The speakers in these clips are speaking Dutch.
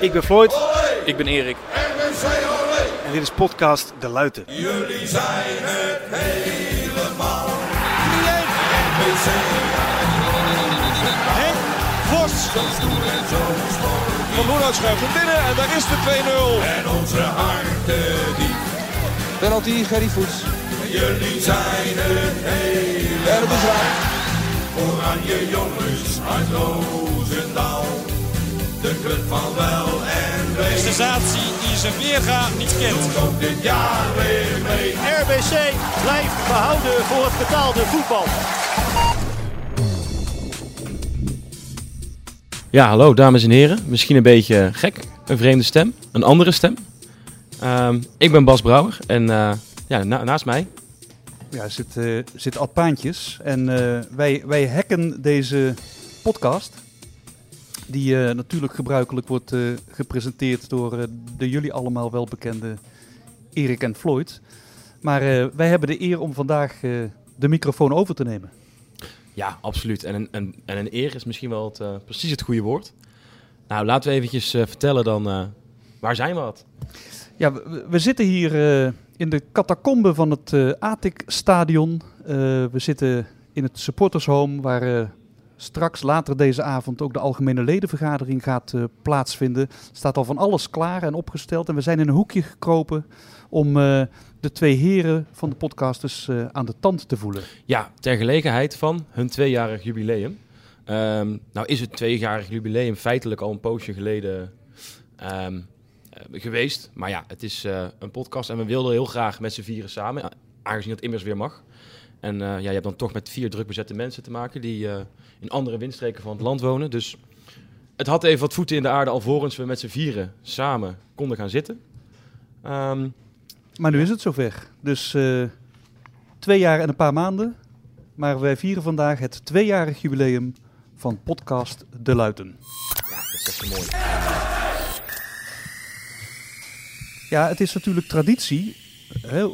Ik ben Floyd. Ik ben Erik. En dit is podcast De Luiten. Jullie zijn het helemaal. Henk Vos. Van Loenhout schuift hem binnen en daar is de 2-0. En onze harten diep. Penalty, Gerry Voets. Jullie zijn het helemaal. En het is raak. Oranje jongens uit Roosendaal. De club van wel en wee. Sensatie die zijn weerga niet kent. Ook dit jaar weer mee. RBC blijft behouden voor het betaalde voetbal. Ja, hallo dames en heren. Misschien een beetje gek, een vreemde stem, een andere stem. Ehm, ik ben Bas Brouwer en eh, ja, na- naast mij. Ja, zit, eh, zit Ad Paantjes. En eh, wij, wij hacken deze podcast. Die eh, natuurlijk gebruikelijk wordt eh, gepresenteerd door eh, de jullie allemaal wel bekende Erik en Floyd. Maar wij hebben de eer om vandaag de microfoon over te nemen. Ja, absoluut. En een, een, en een eer is misschien wel het, precies het goede woord. Nou, laten we eventjes vertellen dan, waar zijn we wat? Ja, we, we zitten hier in de catacombe van het eh Atik-stadion. Eh, we zitten in het supportershome waar straks later deze avond ook de algemene ledenvergadering gaat eh, plaatsvinden. Staat al van alles klaar en opgesteld en we zijn in een hoekje gekropen om eh, de twee heren van de podcasters eh, aan de tand te voelen. Ja, ter gelegenheid van hun tweejarig jubileum. Ehm, nou is het tweejarig jubileum feitelijk al een poosje geleden ehm, eh, geweest. Maar ja, het is een podcast en we wilden heel graag met z'n vieren samen, aangezien dat immers weer mag. En eh, ja, je hebt dan toch met vier druk bezette mensen te maken die eh, in andere windstreken van het land wonen. Dus het had even wat voeten in de aarde alvorens we met z'n vieren samen konden gaan zitten. Ehm, Maar nu is het zover. Dus eh, twee jaar en een paar maanden. Maar wij vieren vandaag het tweejarig jubileum van podcast De Luiten. ja, dat is echt mooi. Ja, het is natuurlijk traditie,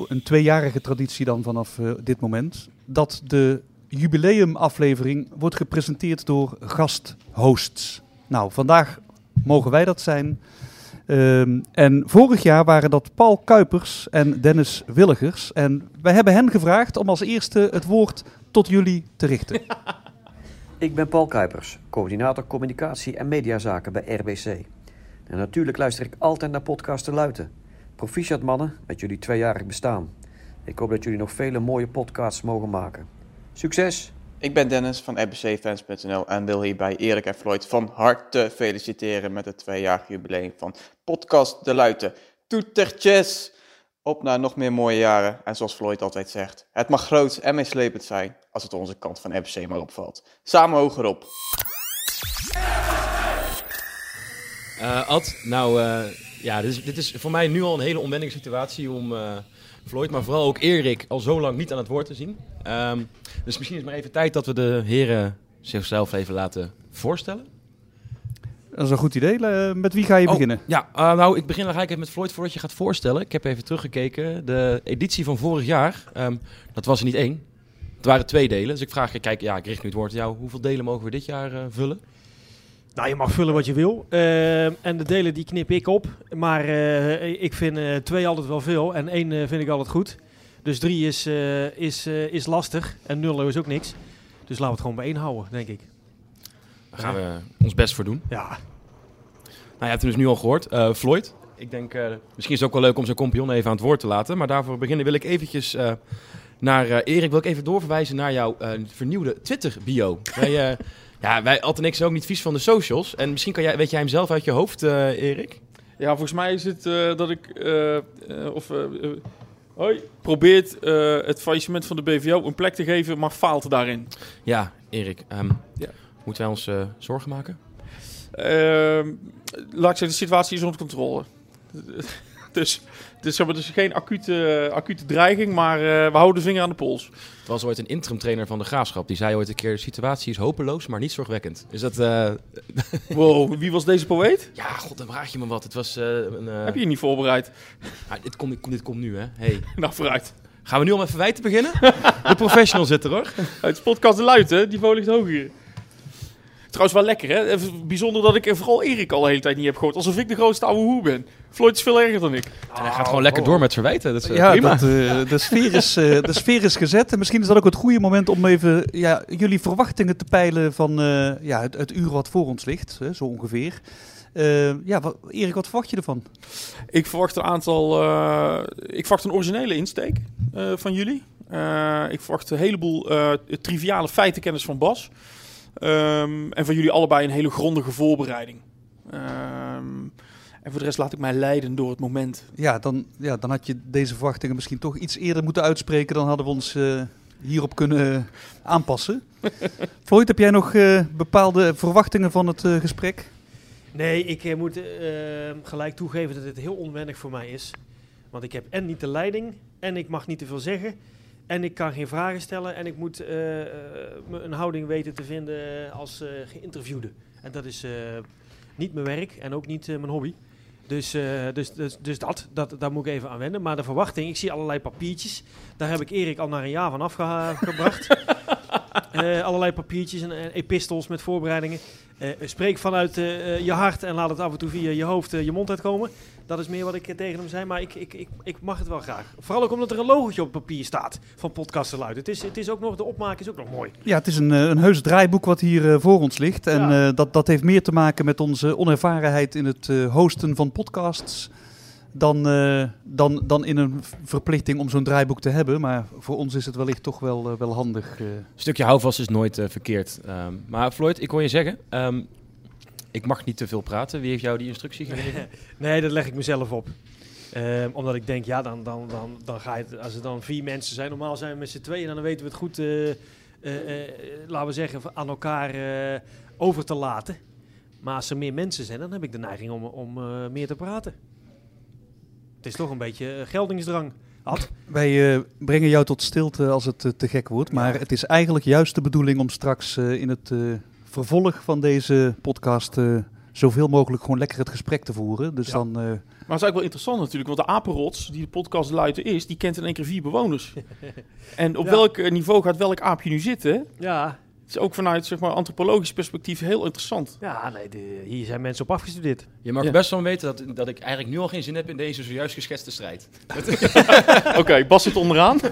een tweejarige traditie dan vanaf eh, dit moment, dat de jubileumaflevering wordt gepresenteerd door gasthosts. Nou, vandaag mogen wij dat zijn. Ehm, en vorig jaar waren dat Paul Kuipers en Dennis Willigers. En wij hebben hen gevraagd om als eerste het woord tot jullie te richten. Ik ben Paul Kuipers, coördinator communicatie en mediazaken bij RBC. En natuurlijk luister ik altijd naar podcast te luiten. Proficiat mannen met jullie tweejarig bestaan. Ik hoop dat jullie nog vele mooie podcasts mogen maken. Succes! Ik ben Dennis van rbcfans.nl en wil hierbij Erik en Floyd van harte feliciteren met het tweejarig jubileum van podcast De Luiten. Toetertjes! Op naar nog meer mooie jaren. En zoals Floyd altijd zegt, het mag groot en meeslepend zijn als het onze kant van RBC maar opvalt. Samen hoger op. Eh, Ad, nou eh, ja, dit is, dit is voor mij nu al een hele onwendige situatie om eh, Floyd, maar vooral ook Erik al zo lang niet aan het woord te zien. Ehm, dus misschien is het maar even tijd dat we de heren zichzelf even laten voorstellen. Dat is een goed idee. Eh, met wie ga je Oh, beginnen? Ja, eh, nou ik begin dan gelijk even met Floyd voordat je gaat voorstellen. Ik heb even teruggekeken. De editie van vorig jaar, ehm, dat was er niet één. Het waren twee delen. Dus ik vraag je, kijk, ja, ik richt nu het woord aan jou. Hoeveel delen mogen we dit jaar vullen? Nou, je mag vullen wat je wil. Ehm, en de delen die knip ik op. Maar eh, ik vind eh, twee altijd wel veel. En één eh, vind ik altijd goed. Dus drie is, is, is lastig. En nul is ook niks. Dus laten we het gewoon bij één houden, denk ik. Daar gaan we ons best voor doen. Ja, Nou, je hebt hem dus nu al gehoord. Eh, Floyd, ik denk, misschien is het ook wel leuk om zijn compagnon even aan het woord te laten. Maar daarvoor beginnen wil ik eventjes naar Erik. Wil ik even doorverwijzen naar jouw vernieuwde Twitter-bio. ja, wij, en ik zijn ook niet vies van de socials. En misschien kan jij, weet jij hem zelf uit je hoofd, eh, Erik? Ja, volgens mij is het eh, dat ik eh, of, hoi, probeert het faillissement van de BVO een plek te geven, maar faalt daarin. Ja, Erik. ehm, Ja. Moeten wij ons zorgen maken? Ehm, laat ik zeggen, de situatie is onder controle. dus dus, zeg maar, dus geen acute, acute dreiging, maar eh, we houden de vinger aan de pols. Het was ooit een interim trainer van de Graafschap. Die zei ooit een keer, de situatie is hopeloos, maar niet zorgwekkend. Is dat... eh, Wow, wie was deze poëet? ja, god, dan vraag je me wat. Het was eh, een... Heb je je niet voorbereid? ah, dit, komt, dit komt nu, hè. Hey. Nou, vooruit. Gaan we nu al met verwijten beginnen? De professional zit er, hoor. Het is podcast De Luiten, die niveau ligt hoog hier. Trouwens wel lekker, hè? Even Bijzonder dat ik eh, vooral Erik al de hele tijd niet heb gehoord. Alsof ik de grootste ouwe hoe ben. Floyd is veel erger dan ik. En hij gaat gewoon lekker door met verwijten. Dat is eh, ja, prima. dat, eh, de, sfeer is, eh, de sfeer is gezet. En misschien is dat ook het goede moment om even ja, jullie verwachtingen te peilen van eh, ja, het, het uur wat voor ons ligt. Hè, zo ongeveer. Eh, ja, wat, Erik, wat verwacht je ervan? Ik verwacht een aantal. eh, ik verwacht een originele insteek eh, van jullie. Eh, ik verwacht een heleboel eh, triviale feitenkennis van Bas. Ehm, en van jullie allebei een hele grondige voorbereiding. Ehm, en voor de rest laat ik mij leiden door het moment. Ja dan, ja, dan had je deze verwachtingen misschien toch iets eerder moeten uitspreken. Dan hadden we ons eh, hierop kunnen aanpassen. Floyd, heb jij nog eh, bepaalde verwachtingen van het eh, gesprek? Nee, ik eh, moet eh, gelijk toegeven dat het heel onwennig voor mij is. Want ik heb en niet de leiding, en ik mag niet te veel zeggen, en ik kan geen vragen stellen, en ik moet eh, eh, een houding weten te vinden als eh, geïnterviewde. En dat is niet mijn werk en ook niet mijn hobby. Dus, dus, dus, dus dat, dat, daar moet ik even aan wennen. Maar de verwachting, ik zie allerlei papiertjes. Daar heb ik Erik al naar een jaar van afgebracht. Allerlei papiertjes en, en epistels met voorbereidingen. Eh, spreek vanuit eh, eh, je hart en laat het af en toe via je hoofd je mond uitkomen. Dat is meer wat ik tegen hem zei, maar ik, ik, ik, ik mag het wel graag. Vooral ook omdat er een logotje op papier staat van Podcasten Luid. Het is, het is ook nog, de opmaak is ook nog mooi. Ja, het is een, een heus draaiboek wat hier voor ons ligt. En Ja. dat, dat heeft meer te maken met onze onervarenheid in het hosten van podcasts. Dan, eh, dan, dan in een verplichting om zo'n draaiboek te hebben. Maar voor ons is het wellicht toch wel, eh, wel handig. eh. Een stukje houvast is nooit eh, verkeerd. Ehm, maar Floyd, ik hoor je zeggen, ehm, ik mag niet te veel praten. Wie heeft jou die instructie gegeven? nee, dat leg ik mezelf op. Ehm, omdat ik denk, ja, dan, dan, dan, dan ga je het, als er dan vier mensen zijn, normaal zijn we met z'n tweeën en dan weten we het goed, eh, eh, eh, laten we zeggen, aan elkaar eh, over te laten. Maar als er meer mensen zijn, dan heb ik de neiging om, om eh, meer te praten. Het is toch een beetje eh, geldingsdrang. Ad? Wij eh, brengen jou tot stilte als het eh, te gek wordt. Maar het is eigenlijk juist de bedoeling om straks eh, in het eh, vervolg van deze podcast... eh, zoveel mogelijk gewoon lekker het gesprek te voeren. Dus Ja. dan... eh, Maar het is eigenlijk wel interessant natuurlijk, want de apenrots, die de podcast luiden is, die kent in één keer vier bewoners. en op Ja. welk niveau gaat welk aapje nu zitten? Ja, is ook vanuit zeg maar, antropologisch perspectief heel interessant. ja nee, de- hier zijn mensen op afgestudeerd. Je mag Ja. best wel weten dat, dat ik eigenlijk nu al geen zin heb in deze zojuist geschetste strijd. Oké, Bas zit onderaan.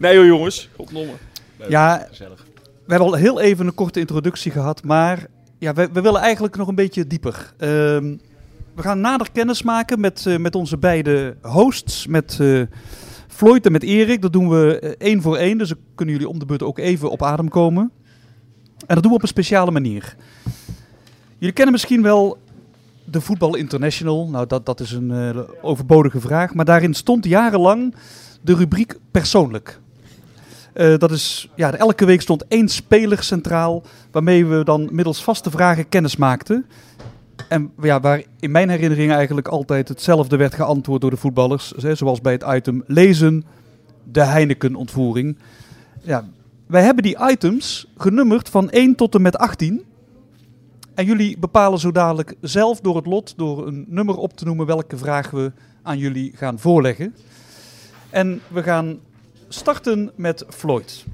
nee joh jongens, godnomme. ja, Gezellig. We hebben al heel even een korte introductie gehad, maar ja, we, we willen eigenlijk nog een beetje dieper. Ehm, we gaan nader kennis maken met, eh, met onze beide hosts, met eh, Floyd en met Erik. Dat doen we eh, één voor één, dus dan kunnen jullie om de beurt ook even op adem komen. En dat doen we op een speciale manier. Jullie kennen misschien wel de Voetbal International. Nou, dat, dat is een eh, overbodige vraag, maar daarin stond jarenlang de rubriek persoonlijk. Eh, dat is, ja, elke week stond één speler centraal, waarmee we dan middels vaste vragen kennis maakten. En ja, waar in mijn herinnering eigenlijk altijd hetzelfde werd geantwoord door de voetballers. Zoals bij het item lezen, de Heineken-ontvoering. Ja, wij hebben die items genummerd van 1 tot en met 18. En jullie bepalen zo dadelijk zelf door het lot, door een nummer op te noemen, welke vraag we aan jullie gaan voorleggen. En we gaan starten met Floyd.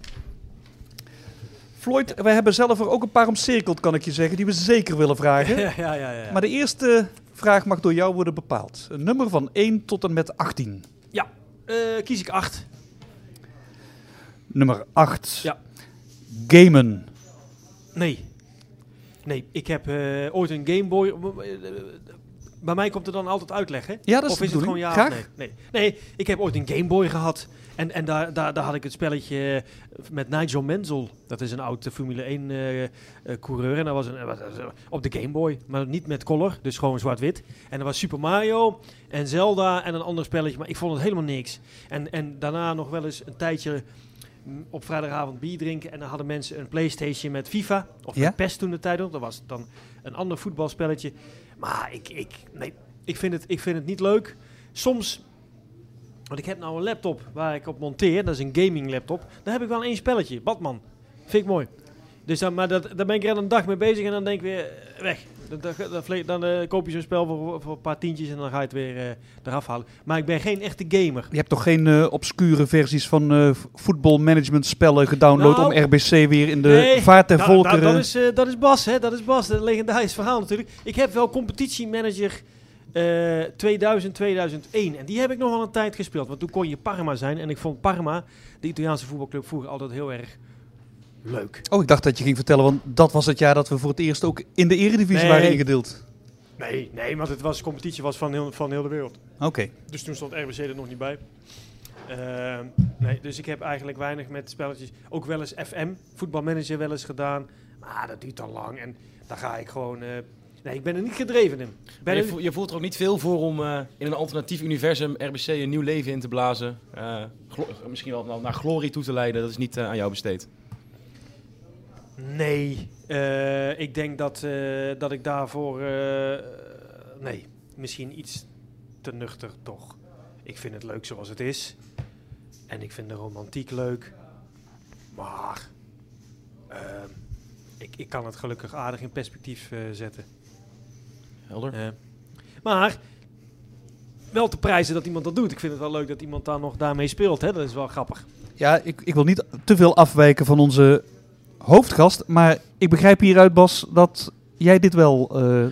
Floyd, wij hebben zelf er ook een paar omcirkeld, kan ik je zeggen, die we zeker willen vragen. ja, ja, ja, ja. Maar de eerste vraag mag door jou worden bepaald. Een nummer van 1 tot en met 18. Eh, kies ik acht. Nummer 8. Ja. Gamen. Nee. Nee, ik heb eh, ooit een Game Boy. Bij mij komt er dan altijd uitleg, hè? Ja, dat is of is het gewoon ja Graag. nee? nee? Nee, ik heb ooit een Game Boy gehad. En, en daar, daar, daar had ik het spelletje met Nigel Mansell. Dat is een oud eh, Formule 1 eh, eh, coureur. En dat was een, eh, eh, op de Game Boy. Maar niet met color, dus gewoon zwart-wit. En er was Super Mario en Zelda en een ander spelletje. Maar ik vond het helemaal niks. En, en daarna nog wel eens een tijdje mm, op vrijdagavond bier drinken. En dan hadden mensen een Playstation met FIFA. Of Ja? met PES toen de tijd nog. Dat was dan een ander voetbalspelletje. Maar ik, ik, nee, ik, vind het, ik vind het niet leuk. Soms, want ik heb nou een laptop waar ik op monteer. Dat is een gaming laptop. Daar heb ik wel één spelletje. Batman. Vind ik mooi. Dus dan, maar dat, daar ben ik er een dag mee bezig en dan denk ik weer, eh, weg. Dan, dan, eh, koop je zo'n spel voor, voor een paar tientjes en dan ga je het weer eh, eraf halen. Maar ik ben geen echte gamer. Je hebt toch geen obscure versies van voetbalmanagement spellen gedownload Nou, om RBC weer in de Nee, vaart der da- da- volkeren... dat, is, eh, dat is Bas, hè? Dat is Bas, een legendarisch verhaal natuurlijk. Ik heb wel competitiemanager eh 2000, 2001. En die heb ik nog wel een tijd gespeeld. Want toen kon je Parma zijn. En ik vond Parma, de Italiaanse voetbalclub, vroeger altijd heel erg leuk. Oh, ik dacht dat je ging vertellen, want dat was het jaar dat we voor het eerst ook in de eredivisie Nee. waren ingedeeld. Nee, nee, want het was, de competitie was van heel, van heel de wereld. Oké. Dus toen stond RBC er nog niet bij. Ehm, nee, dus ik heb eigenlijk weinig met spelletjes. Ook wel eens FM, voetbalmanager wel eens gedaan. Maar dat duurt al lang. En daar ga ik gewoon... eh, nee, ik ben er niet gedreven in. Ben je, voelt, je voelt er ook niet veel voor om eh, in een alternatief universum RBC een nieuw leven in te blazen. Eh, misschien wel naar, glorie toe te leiden. Dat is niet eh, aan jou besteed. Nee, ik denk dat, dat ik daarvoor... nee, misschien iets te nuchter toch. Ik vind het leuk zoals het is. En ik vind de romantiek leuk. Maar... ehm, ik, ik kan het gelukkig aardig in perspectief zetten. Helder. Eh, maar wel te prijzen dat iemand dat doet. Ik vind het wel leuk dat iemand daar nog daarmee speelt. Hè? Dat is wel grappig. Ja, ik, ik wil niet te veel afwijken van onze hoofdgast, maar ik begrijp hieruit, Bas, dat jij dit wel eh,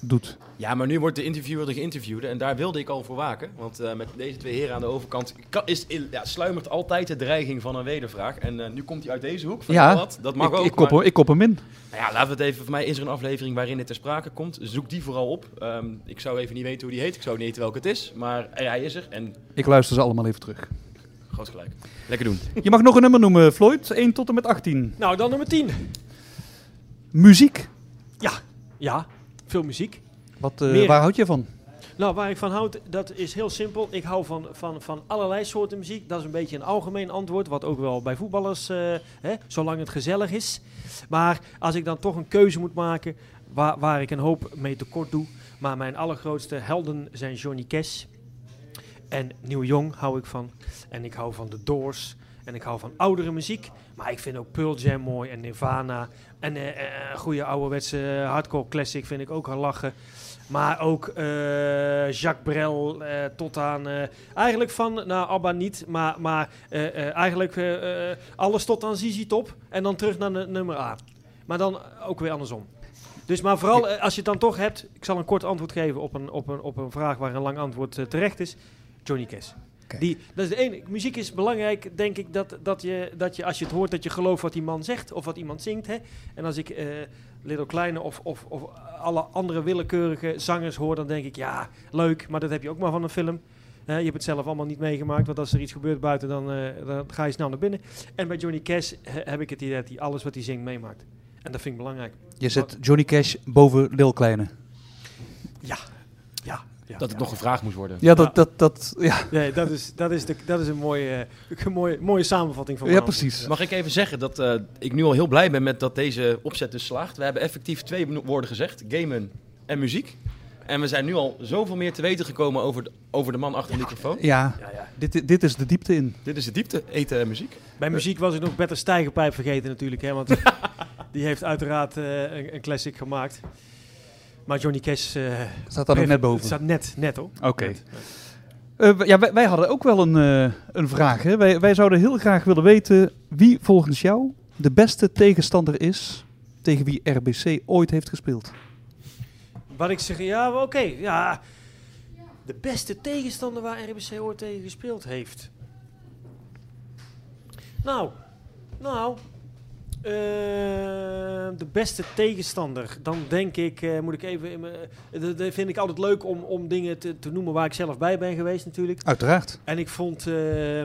doet. Ja, maar nu wordt de interviewer de geïnterviewde en daar wilde ik al voor waken. Want eh, met deze twee heren aan de overkant kan, is, ja, sluimert altijd de dreiging van een wedervraag. En eh, nu komt hij uit deze hoek. Vertel Ja, wat. Dat mag ik, ook. ik, kop maar- ik kop hem in. Nou ja, laten we het even. Voor mij is er een aflevering waarin dit ter sprake komt. Zoek die vooral op. Ehm, ik zou even niet weten hoe die heet. Ik zou niet weten welke het is. Maar hij is er. En Ik luister ze allemaal even terug. groot gelijk. Lekker doen. Je mag nog een nummer noemen, Floyd. 1 tot en met 18. Nou, dan nummer 10. Muziek. Ja, veel muziek. Wat, eh, waar houd je van? Nou, waar ik van houd, dat is heel simpel. Ik hou van, van, van allerlei soorten muziek. Dat is een beetje een algemeen antwoord, wat ook wel bij voetballers, eh, hè, zolang het gezellig is. Maar als ik dan toch een keuze moet maken, waar, waar ik een hoop mee tekort doe. Maar mijn allergrootste helden zijn Johnny Cash. En Neil Young hou ik van. En ik hou van The Doors. En ik hou van oudere muziek. Maar ik vind ook Pearl Jam mooi en Nirvana. En eh, goede ouderwetse hardcore classic vind ik ook al lachen. Maar ook eh, Jacques Brel eh, tot aan... eh, eigenlijk van, nou Abba niet, maar, maar eigenlijk alles tot aan ZZ Top. En dan terug naar nummer A. Maar dan ook weer andersom. Dus maar vooral als je het dan toch hebt... Ik zal een kort antwoord geven op een, op een, op een vraag waar een lang antwoord terecht is. Johnny Cash. Kijk. Die, dat is de ene. Muziek is belangrijk, denk ik, dat, dat, je, dat je als je het hoort, dat je gelooft wat die man zegt of wat iemand zingt. Hè? En als ik eh Little Kleine of, of, of alle andere willekeurige zangers hoor, dan denk ik, ja, leuk, maar dat heb je ook maar van een film. Je hebt het zelf allemaal niet meegemaakt, want als er iets gebeurt buiten, dan, eh, dan ga je snel naar binnen. En bij Johnny Cash he- heb ik het idee dat hij alles wat hij zingt meemaakt. En dat vind ik belangrijk. Je zet Johnny Cash boven Lil Kleine. Ja. Ja. Dat het ja. nog gevraagd moest worden. Ja, dat, dat, dat, ja. Nee, dat is, dat is, de, dat is een mooie, een mooie, mooie samenvatting van ja, precies. Mag ik even zeggen dat eh, ik nu al heel blij ben met dat deze opzet dus slaagt. We hebben effectief twee woorden gezegd: gamen en muziek. En we zijn nu al zoveel meer te weten gekomen over de, over de man achter de microfoon. Ja, Ja, ja. dit, dit is de diepte in. Dit is de diepte, eten en muziek. Bij muziek was ik nog Better Stijgerpijp vergeten natuurlijk, hè, want die heeft uiteraard eh, een, een classic gemaakt. Maar Johnny Cash eh, Staat daar nog net boven. staat net, net hoor. Oké. Eh, ja, wij, wij hadden ook wel een, eh, een vraag. Hè? Wij, wij zouden heel graag willen weten wie volgens jou de beste tegenstander is tegen wie RBC ooit heeft gespeeld. Wat ik zeg, ja, oké, ja. De beste tegenstander waar RBC ooit tegen gespeeld heeft. Nou, nou. Eh, de beste tegenstander. Dan denk ik, eh, moet ik even. in eh, dat dat vind ik altijd leuk om, om dingen te, te noemen waar ik zelf bij ben geweest, natuurlijk. Uiteraard. En ik vond, eh,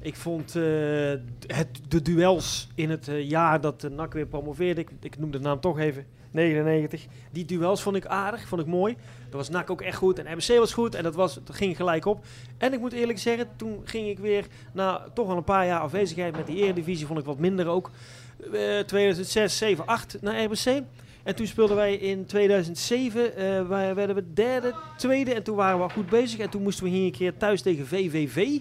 ik vond het, de duels in het jaar dat NAC weer promoveerde, ik, ik noem de naam toch even, 99. Die duels vond ik aardig, vond ik mooi. Dat was NAC ook echt goed en RBC was goed en dat, was, dat ging gelijk op. En ik moet eerlijk zeggen, toen ging ik weer na toch wel een paar jaar afwezigheid met die eredivisie, vond ik wat minder ook. Eh 2006, 7, 8 naar RBC. En toen speelden wij in 2007, eh, wij werden we derde, tweede en toen waren we goed bezig. En toen moesten we hier een keer thuis tegen VVV.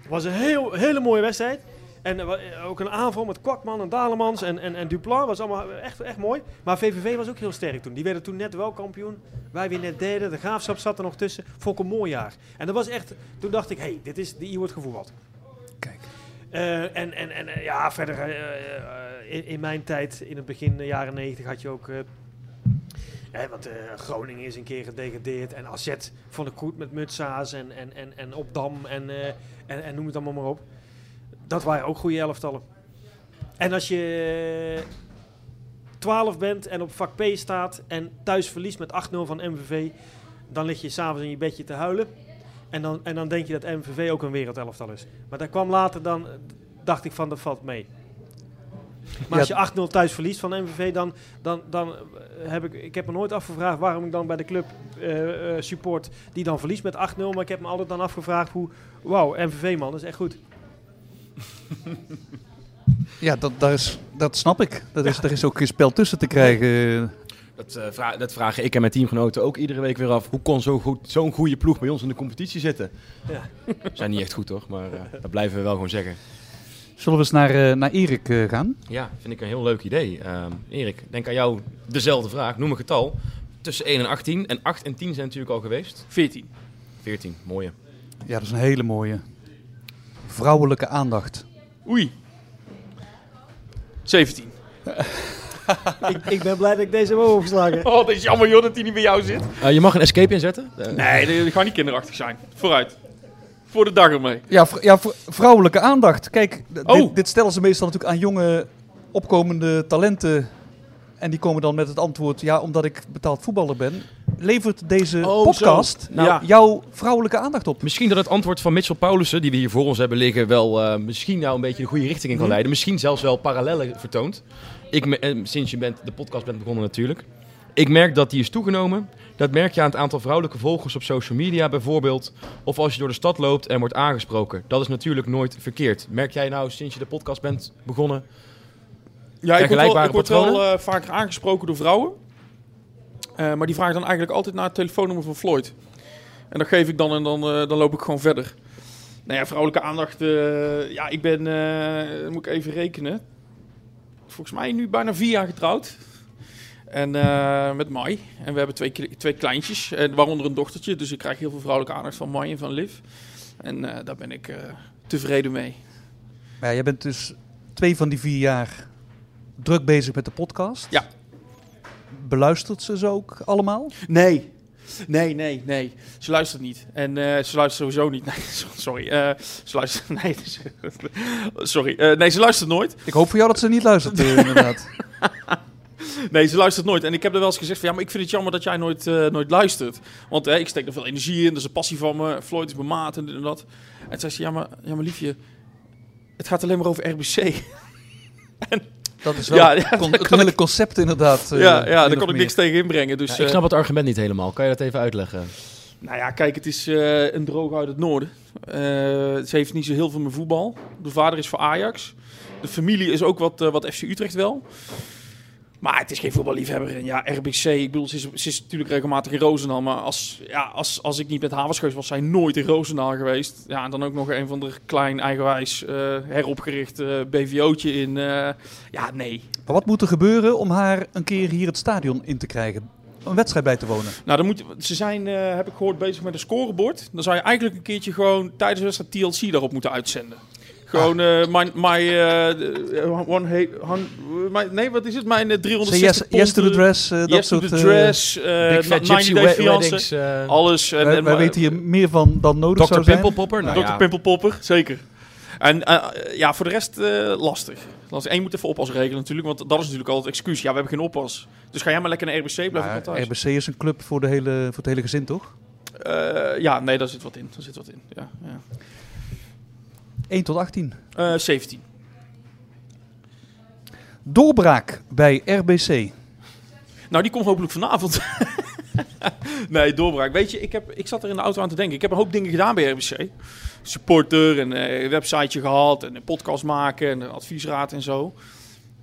Het was een heel, hele mooie wedstrijd. En wa- eh, ook een aanval met Kwakman en Dalemans en, en, en was allemaal echt, echt mooi. Maar VVV was ook heel sterk toen. Die werden toen net wel kampioen. Wij weer net derde. De Graafschap zat er nog tussen. Vond ik een mooi jaar. En dat was echt... Toen dacht ik, hé, hey, dit is... Hier wordt gevoetbald. Eh, en en, en eh, ja, verder eh, in, mijn tijd, in het begin de jaren 90, had je ook. hè, want Groningen is een keer gedegradeerd. En AZ vond ik goed met Mutsa's en, en, en, en Opdam en, en, en noem het allemaal maar op. Dat waren ook goede elftallen. En als je 12 bent en op vak P staat en thuis verliest met 8-0 van MVV, dan lig je s'avonds in je bedje te huilen. En dan, en dan denk je dat MVV ook een wereldelftal is. Maar daar kwam later dan, dacht ik van, dat valt mee. Maar als je 8-0 thuis verliest van MVV, dan, dan, dan eh, heb ik, ik heb me nooit afgevraagd waarom ik dan bij de club eh, eh, support die dan verliest met 8-0. Maar ik heb me altijd dan afgevraagd hoe, wauw, MVV man, dat is echt goed. Ja, dat, daar is, dat snap ik. Dat is, Er is ook geen spel tussen te krijgen. Dat, eh, vra- dat vragen ik en mijn teamgenoten ook iedere week weer af. Hoe kon zo'n goed, zo'n goede ploeg bij ons in de competitie zitten? Ja. We zijn niet echt goed hoor, maar eh, dat blijven we wel gewoon zeggen. Zullen we eens naar, eh, naar Erik eh, gaan? Ja, vind ik een heel leuk idee. Ehm, Erik, denk aan jou dezelfde vraag. Noem een getal. Tussen 1 en 18. En 8 en 10 zijn natuurlijk al geweest. 14. 14, mooie. Ja, dat is een hele mooie. Vrouwelijke aandacht. Oei. 17. ik, ik ben blij dat ik deze heb overgeslagen. Oh, dat is jammer joh dat hij niet bij jou zit. Eh, je mag een escape inzetten. Eh, Nee, dat gaat niet kinderachtig zijn. Vooruit. Voor de dag ermee. Ja, vr- ja vr- vrouwelijke aandacht. Kijk, Oh. dit, dit stellen ze meestal natuurlijk aan jonge opkomende talenten. En die komen dan met het antwoord, ja, omdat ik betaald voetballer ben. Levert deze Oh, podcast nou Ja. jouw vrouwelijke aandacht op? Misschien dat het antwoord van Mitchell Paulussen, die we hier voor ons hebben liggen, wel eh, misschien nou een beetje de goede richting in kan Mhm. leiden. Misschien zelfs wel parallellen vertoont. Ik, me- eh, sinds je bent, de podcast bent begonnen natuurlijk. Ik merk dat die is toegenomen. Dat merk je aan het aantal vrouwelijke volgers op social media bijvoorbeeld. Of als je door de stad loopt en wordt aangesproken. Dat is natuurlijk nooit verkeerd. Merk jij nou sinds je de podcast bent begonnen? Ja, ik word wel, ik word wel eh, vaker aangesproken door vrouwen. Eh, maar die vragen dan eigenlijk altijd naar het telefoonnummer van Floyd. En dat geef ik dan en dan, eh, dan loop ik gewoon verder. Nou ja, vrouwelijke aandacht. eh, ja, ik ben, moet ik even rekenen. Volgens mij nu bijna vier jaar getrouwd. En met Mai. En we hebben twee, twee kleintjes, en waaronder een dochtertje. Dus ik krijg heel veel vrouwelijke aandacht van Mai en van Liv. En daar ben ik tevreden mee. Maar ja, jij bent dus twee van die vier jaar druk bezig met de podcast. Ja. Beluistert ze ze ook allemaal? Nee. Nee, nee, nee. Ze luistert niet. En eh, ze luistert sowieso niet. Nee, so- sorry. Eh, ze luistert... Nee, dus- sorry. Eh, nee, ze luistert nooit. Ik hoop voor jou dat ze niet luistert, inderdaad. Nee, ze luistert nooit. En ik heb er wel eens gezegd van... Ja, maar ik vind het jammer dat jij nooit, eh, nooit luistert. Want ik steek er veel energie in. Dat is een passie van me. Floyd is mijn maat en dit en dat. En toen zei ze... Ja, maar, ja, maar liefje... Het gaat alleen maar over RBC. Dat is wel Ja, het ja, het hele concept inderdaad. eh, ja, ja, daar kon ik meer. niks tegen inbrengen. Dus, Ja, ik eh, snap het argument niet helemaal. Kan je dat even uitleggen? Nou ja, kijk, het is eh, een droog uit het noorden. Eh, ze heeft niet zo heel veel met voetbal. De vader is voor Ajax. De familie is ook wat, wat FC Utrecht wel. Maar het is geen voetballiefhebber. En ja, RBC, ik bedoel, ze is, ze is natuurlijk regelmatig in Roosendaal. Maar als, ja, als, als ik niet met haar was zij nooit in Roosendaal geweest. Ja, en dan ook nog een van de klein, eigenwijs, eh, heropgericht BVO'tje in... eh, ja, nee. Maar wat moet er gebeuren om haar een keer hier het stadion in te krijgen? Een wedstrijd bij te wonen? Nou, dan moet, ze zijn, eh, heb ik gehoord, bezig met een scorebord. Dan zou je eigenlijk een keertje gewoon tijdens de wedstrijd TLC daarop moeten uitzenden. Gewoon, eh my, my, eh, one, hey, hun- my- nee, wat is het? Mijn eh, 360 Say yes, pond, yes to the dress, eh, dat yes to the dress, eh, Big Fat 90 Gypsy Weddings, alles. En, wij, en- wij weten hier meer van dan nodig Dr. zou zijn. Pimpelpopper? Nou Dr. ja, Pimpelpopper, zeker. En ja, voor de rest eh, lastig. Lastig. En je moet even oppas regelen natuurlijk, want dat is natuurlijk altijd het excuus. Ja, we hebben geen oppas. Dus ga jij maar lekker naar RBC, blijf ik Maar thuis. RBC is een club voor, de hele, voor het hele gezin, toch? Eh, ja, nee, daar zit wat in. Daar zit wat in. Ja, ja. 1 tot 18. Eh, 17. Doorbraak bij RBC. Nou, die komt hopelijk vanavond. nee, doorbraak. Weet je, ik, heb, ik zat er in de auto aan te denken. Ik heb een hoop dingen gedaan bij RBC. Supporter en eh websiteje gehad en een podcast maken en een adviesraad en zo.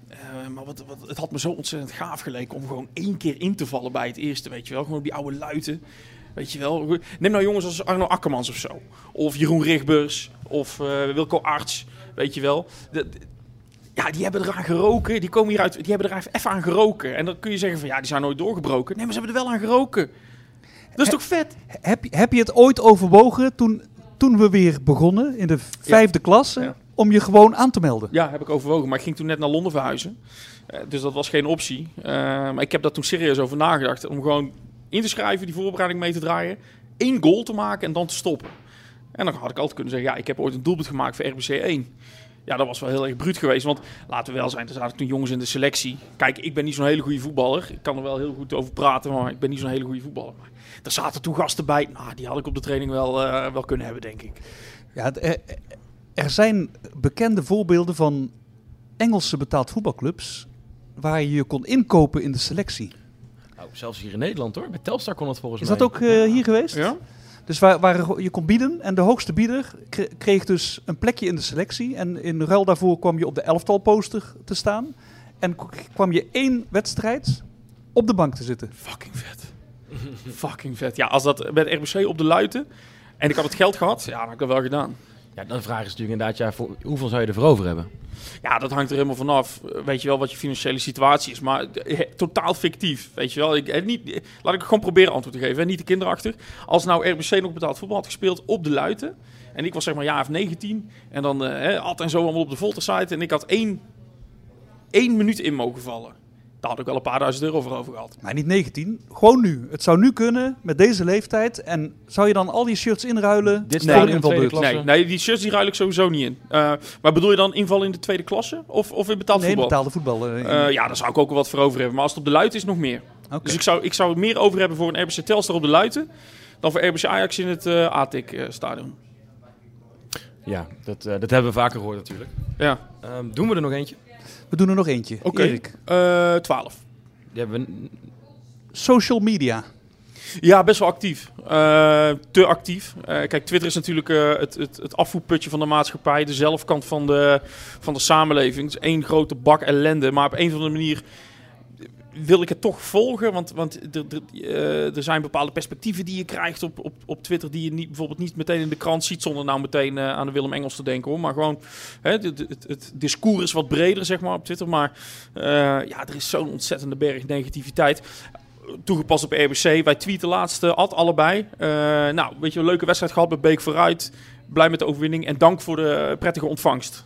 Eh, maar wat, wat, het had me zo ontzettend gaaf geleken om gewoon één keer in te vallen bij het eerste, weet je wel. Gewoon op die oude luiten. Weet je wel. Neem nou jongens als Arno Akkermans of zo. Of Jeroen Rigbers. Of eh, Wilco Arts. Weet je wel. De- de- ja, die hebben eraan geroken. Die komen hieruit. Die hebben er even aan geroken. En dan kun je zeggen van ja, die zijn nooit doorgebroken. Nee, maar ze hebben er wel aan geroken. Dat is toch vet? Heb, je- heb je het ooit overwogen toen, toen we weer begonnen in de vijfde klas Ja. om je gewoon aan te melden? Ja, heb ik overwogen. Maar ik ging toen net naar Londen verhuizen. Eh, dus dat was geen optie. Eh, maar ik heb daar toen serieus over nagedacht. Om gewoon in te schrijven, die voorbereiding mee te draaien. één goal te maken en dan te stoppen. En dan had ik altijd kunnen zeggen, ja, ik heb ooit een doelpunt gemaakt voor RBC 1. Ja, dat was wel heel erg bruut geweest. Want laten we wel zijn, er zaten toen jongens in de selectie. Kijk, ik ben niet zo'n hele goede voetballer. Ik kan er wel heel goed over praten, maar ik ben niet zo'n hele goede voetballer. Maar er zaten toen gasten bij. Nou, die had ik op de training wel, eh, wel kunnen hebben, denk ik. Ja, er, zijn bekende voorbeelden van Engelse betaald voetbalclubs waar je je kon inkopen in de selectie. Nou, zelfs hier in Nederland hoor. Bij Telstar kon dat volgens Is mij. dat ook eh, hier geweest? Ja? Dus waar, waar je kon bieden en de hoogste bieder kre- kreeg dus een plekje in de selectie. En in ruil daarvoor kwam je op de elftal poster te staan. En kwam je één wedstrijd op de bank te zitten. Fucking vet. Fucking vet. Ja, als dat de RBC op de luiten en ik had het geld gehad, ja, dan had ik dat wel gedaan. Ja, dan vraag is natuurlijk inderdaad, ja, hoeveel zou je ervoor over hebben? Ja, dat hangt er helemaal vanaf. Weet je wel wat je financiële situatie is. Maar eh, totaal fictief. Weet je wel. Ik, eh, niet, eh, laat ik gewoon proberen antwoord te geven. Niet de kinderachtig. Als nou RBC nog betaald voetbal had gespeeld op de Luiten. En ik was zeg maar jaar of 19. En dan altijd en zo allemaal op de Volta-site. En ik had één, één minuut in mogen vallen. Daar had ik wel een paar duizend euro voor over gehad. Maar niet 19, gewoon nu. Het zou nu kunnen met deze leeftijd. En zou je dan al die shirts inruilen Dit tweede invalbeurt? klasse. Nee, nee, die shirts die ruil ik sowieso niet in. Eh, maar bedoel je dan inval in de tweede klasse? Of, of in betaald Nee, voetbal? betaalde voetbal. eh, Eh, ja, daar zou ik ook wel wat voor over hebben. Maar als het op de Luiten is, nog meer. Oké. Dus ik zou, ik zou meer over hebben voor een RBC Telstar op de Luiten... dan voor RBC Ajax in het eh ATIC-stadion. Ja, dat, eh, dat hebben we vaker gehoord natuurlijk. ja, Ehm, doen we er nog eentje? We doen er nog eentje. oké. Erik, Eh, 12. Die hebben we... social media. Ja, best wel actief. Eh, te actief. Eh, kijk, Twitter is natuurlijk eh, het, het, het afvoerputje van de maatschappij. De zelfkant van de, van de samenleving. Het is één grote bak ellende. Maar op een of andere manier wil ik het toch volgen. Want, want er, er, eh, er zijn bepaalde perspectieven die je krijgt op, op, op Twitter... die je niet, bijvoorbeeld niet meteen in de krant ziet... zonder nou meteen eh, aan de Willem Engels te denken. hoor. Maar gewoon, hè, het, het, discours is wat breder, zeg maar, op Twitter. Maar eh, ja, er is zo'n ontzettende berg negativiteit toegepast op RBC. Wij tweeten laatst uh, ad allebei. Nou, weet je, een leuke wedstrijd gehad bij Beek vooruit. Blij met de overwinning en dank voor de prettige ontvangst.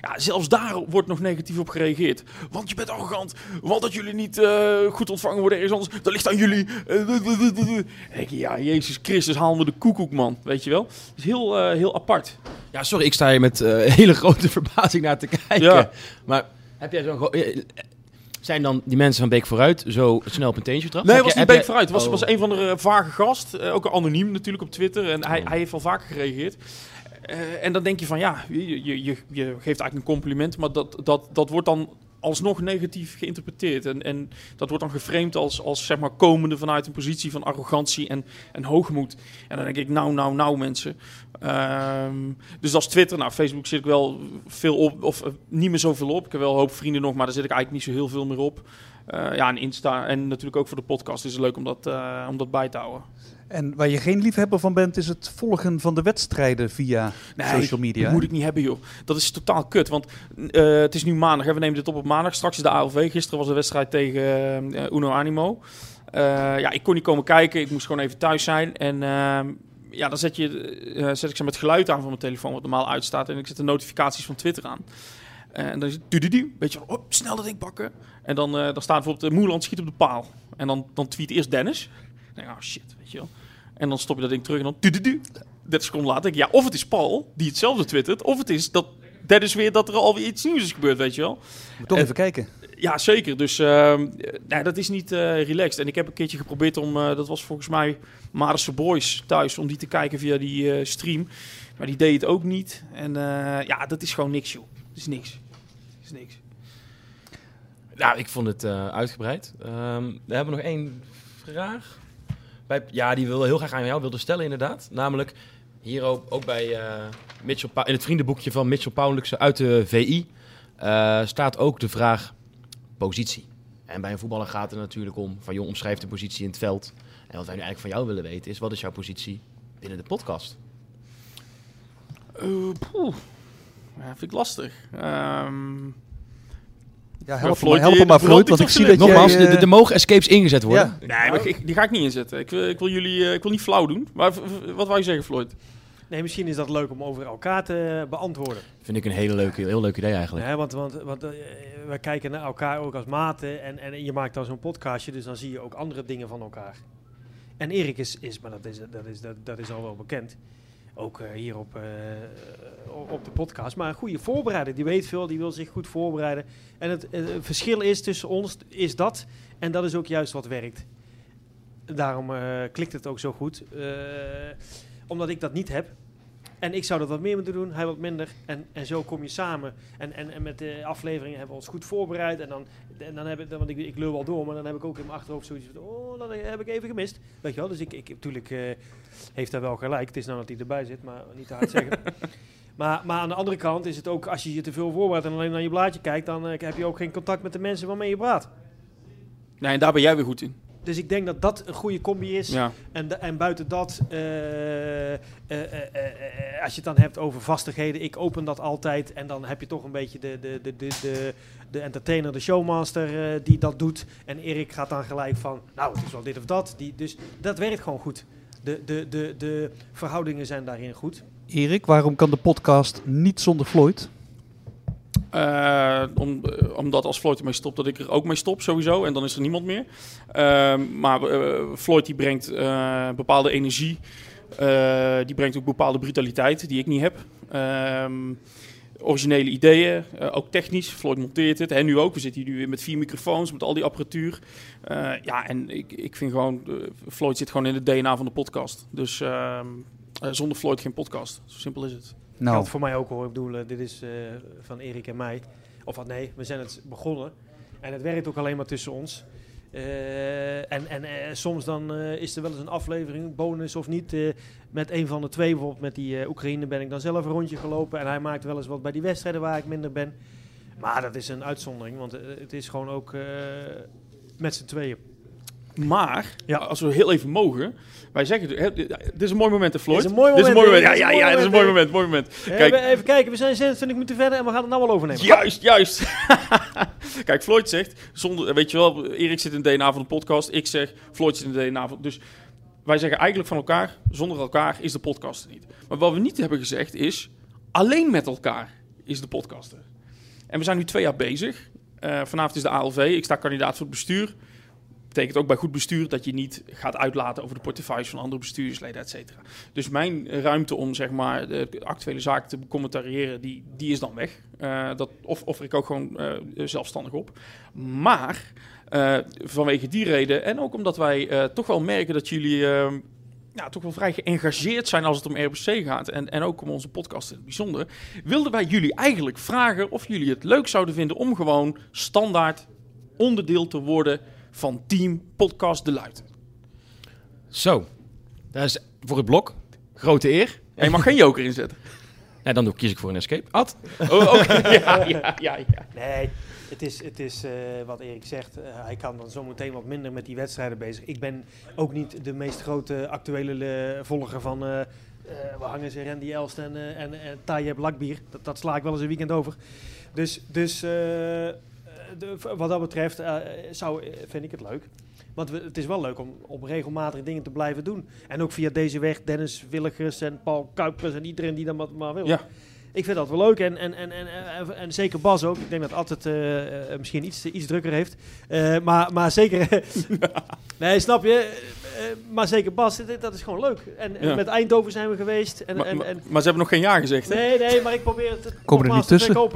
Ja, zelfs daar wordt nog negatief op gereageerd. Want je bent arrogant. Want dat jullie niet uh, goed ontvangen worden ergens anders. Dat ligt aan jullie. Ik, ja, Jezus Christus, haal me de koekoek, man. Weet je wel? Het is heel, uh, heel apart. Ja, sorry, ik sta hier met uh, hele grote verbazing naar te kijken. Ja. Maar heb jij zo'n... Zijn dan die mensen van Beek vooruit zo snel op een teentje getrapt? Nee, het was niet Beek jij... vooruit. Het was, oh. was een van de vage gast. Ook anoniem natuurlijk op Twitter. En hij, oh. hij heeft al vaker gereageerd. Uh, en dan denk je van ja, je, je, je, geeft eigenlijk een compliment. Maar dat, dat, dat wordt dan alsnog negatief geïnterpreteerd. En, en dat wordt dan geframed als, als zeg maar komende vanuit een positie van arrogantie en, en hoogmoed. En dan denk ik, nou, nou, nou mensen. Um, dus als Twitter, nou Facebook zit ik wel veel op, of uh, niet meer zoveel op. Ik heb wel een hoop vrienden nog, maar daar zit ik eigenlijk niet zo heel veel meer op. Uh, ja, en Insta en natuurlijk ook voor de podcast is het leuk om dat, om dat bij te houden. En waar je geen liefhebber van bent, is het volgen van de wedstrijden via nee, social media. Dat moet ik niet hebben, joh. Dat is totaal kut. Want uh, het is nu maandag. We nemen dit op op maandag. Straks is de ALV. Gisteren was de wedstrijd tegen uh, Uno Animo. Uh, ja, ik kon niet komen kijken. Ik moest gewoon even thuis zijn. En ehm, ja, dan zet, je, zet ik ze met geluid aan van mijn telefoon, wat normaal uitstaat. En ik zet de notificaties van Twitter aan. En dan is het du weet je wel, snel dat ding pakken. En dan, dan staat bijvoorbeeld Moerland schiet op de paal. En dan, dan tweet eerst Dennis. Oh shit, weet je wel. En dan stop je dat ding terug en dan du du du. 30 seconden later denk ik, ja, of het is Paul die hetzelfde twittert, of het is dat Dennis weer dat er alweer iets nieuws is gebeurd, weet je wel. Moet toch en, even kijken. Ja, zeker. Dus uh, nee, dat is niet uh, relaxed. En ik heb een keertje geprobeerd om, uh, dat was volgens mij Marische Boys thuis, om die te kijken via die uh, stream. Maar die deed het ook niet. En uh, ja, dat is gewoon niks, joh. Dat is niks. Dat is niks. Nou, ik vond het uh, uitgebreid. Um, we hebben nog één vraag. Bij, ja, die wil heel graag aan jou wilde stellen, inderdaad. Namelijk hier ook, ook bij uh, Mitchell in het vriendenboekje van Mitchell Pauwelijkse uit de VI uh, staat ook de vraag positie. En bij een voetballer gaat het natuurlijk om van joh, omschrijf de positie in het veld. En wat wij nu eigenlijk van jou willen weten is, wat is jouw positie binnen de podcast? Eh. Ja, vind ik lastig. Ehm, Ja, help, Floyd, me, help maar, Floyd, want ik zie dat. Nogmaals, eh, er- er mogen escapes ingezet worden. Ja. nee, maar ik, die ga ik niet inzetten. Ik, wil- ik wil jullie, eh, ik wil niet flauw doen. Maar wat wou je zeggen, Floyd? Nee, misschien is dat leuk om over elkaar te beantwoorden. Vind ik een hele leuke, heel leuk idee eigenlijk. Ja, want want, want eh, we kijken naar elkaar ook als maten en, en je maakt dan zo'n podcastje, dus dan zie je ook andere dingen van elkaar. En Erik is, is maar dat is, dat, is, dat, dat is al wel bekend, ook eh, hier op, eh, op de podcast, maar een goede voorbereider. Die weet veel, die wil zich goed voorbereiden. En het, eh, verschil is tussen ons, is dat, en dat is ook juist wat werkt. Daarom eh, klikt het ook zo goed, omdat ik dat niet heb. En ik zou dat wat meer moeten doen, hij wat minder. En, en zo kom je samen. En, en, en met de afleveringen hebben we ons goed voorbereid. En dan, en dan heb ik, dan- want ik, ik lul wel door, maar dan heb ik ook in mijn achterhoofd zoiets van, oh, dat heb ik even gemist. Weet je wel, dus ik, ik natuurlijk eh, heeft hij wel gelijk. Het is nou dat hij erbij zit, maar niet te hard zeggen. Maar, maar aan de andere kant is het ook, als je je te veel voorbereidt en alleen naar je blaadje kijkt, dan eh, heb je ook geen contact met de mensen waarmee je praat. Nee, en daar ben jij weer goed in. Dus ik denk dat dat een goede combi is. Ja. En, en buiten dat, eh, eh, eh, als je het dan hebt over vastigheden, ik open dat altijd. En dan heb je toch een beetje de, de, de, de, de, de entertainer, de showmaster eh, die dat doet. En Erik gaat dan gelijk van, nou het is wel dit of dat. Die, dus dat werkt gewoon goed. De, de, de, de verhoudingen zijn daarin goed. Erik, waarom kan de podcast niet zonder Floyd? Eh, om, eh, omdat als Floyd ermee stopt, dat ik er ook mee stop sowieso. En dan is er niemand meer. Ehm, maar eh, Floyd die brengt bepaalde energie. Die brengt ook bepaalde brutaliteit die ik niet heb. Ehm, originele ideeën, ook technisch. Floyd monteert het. En nu ook. We zitten hier nu weer met vier microfoons, met al die apparatuur. Ja, en ik, ik vind gewoon... Floyd zit gewoon in het DNA van de podcast. Dus ehm, eh, zonder Floyd geen podcast. Zo simpel is het. Nou, voor mij ook hoor. Ik bedoel, eh, dit is eh, van Erik en mij. Of wat nee, we zijn het begonnen. En het werkt ook alleen maar tussen ons. Eh, en en soms dan is er wel eens een aflevering, bonus of niet, met een van de twee. Bijvoorbeeld met die Oekraïne ben ik dan zelf een rondje gelopen. En hij maakt wel eens wat bij die wedstrijden waar ik minder ben. Maar dat is een uitzondering, want het is gewoon ook met z'n tweeën. Maar, Ja. als we heel even mogen, wij zeggen, hè, dit is een mooi moment, hè, Floyd? Dit is een mooi Dit is een moment, mooi hè? moment. Ja, ja, een ja, dit mooi is een mooi moment, mooi moment. Kijk, we- even kijken, we zijn 26 minuten verder en we gaan het nou wel overnemen. juist, juist. Kijk, Floyd zegt, zonder, weet je wel, Erik zit in het DNA van de podcast. Ik zeg, Floyd zit in het DNA van... Dus wij zeggen eigenlijk van elkaar, zonder elkaar is de podcast er niet. Maar wat we niet hebben gezegd is, alleen met elkaar is de podcast er. En we zijn nu twee jaar bezig. Eh, vanavond is de ALV, ik sta kandidaat voor het bestuur. Betekent ook bij goed bestuur dat je niet gaat uitlaten over de portefeuilles van andere bestuursleden, et cetera. Dus mijn ruimte om zeg maar de actuele zaken te commentariëren, die, die is dan weg. Eh, dat of, offer ik ook gewoon eh, zelfstandig op. Maar eh, vanwege die reden en ook omdat wij toch wel merken dat jullie eh, ja, toch wel vrij geëngageerd zijn als het om RBC gaat en, en ook om onze podcast in het bijzonder, wilden wij jullie eigenlijk vragen of jullie het leuk zouden vinden om gewoon standaard onderdeel te worden van Team Podcast De Luiten. Zo, dat is voor het blok. Grote eer. En je mag geen joker inzetten. Nee, dan doe- kies ik voor een escape. Ad? Oh, oké. ja, ja, ja, ja. Nee, het is, het is eh, wat Erik zegt. eh, hij kan dan zometeen wat minder met die wedstrijden bezig. Ik ben ook niet de meest grote actuele volger van... eh eh we hangen ze Randy Elst en, eh en, en Lakbier. Dat, dat sla ik wel eens een weekend over. Dus, dus eh, de, wat dat betreft eh, zou, eh, vind ik het leuk. Want we, het is wel leuk om, om regelmatig dingen te blijven doen. En ook via deze weg Dennis Willigers en Paul Kuipers en iedereen die dat maar, maar wil. Ja. Ik vind dat wel leuk en, en, en, en, en, en zeker Bas ook. Ik denk dat altijd eh, eh, misschien iets, iets drukker heeft. Eh, maar, maar zeker... nee, snap je? Eh, eh, maar zeker Bas, dit- dat is gewoon leuk. En, Ja. met Eindhoven zijn we geweest. En, Maar, en, maar, en, maar ze hebben nog geen ja gezegd, hè? nee, nee, maar ik probeer het Komen er niet te tussen?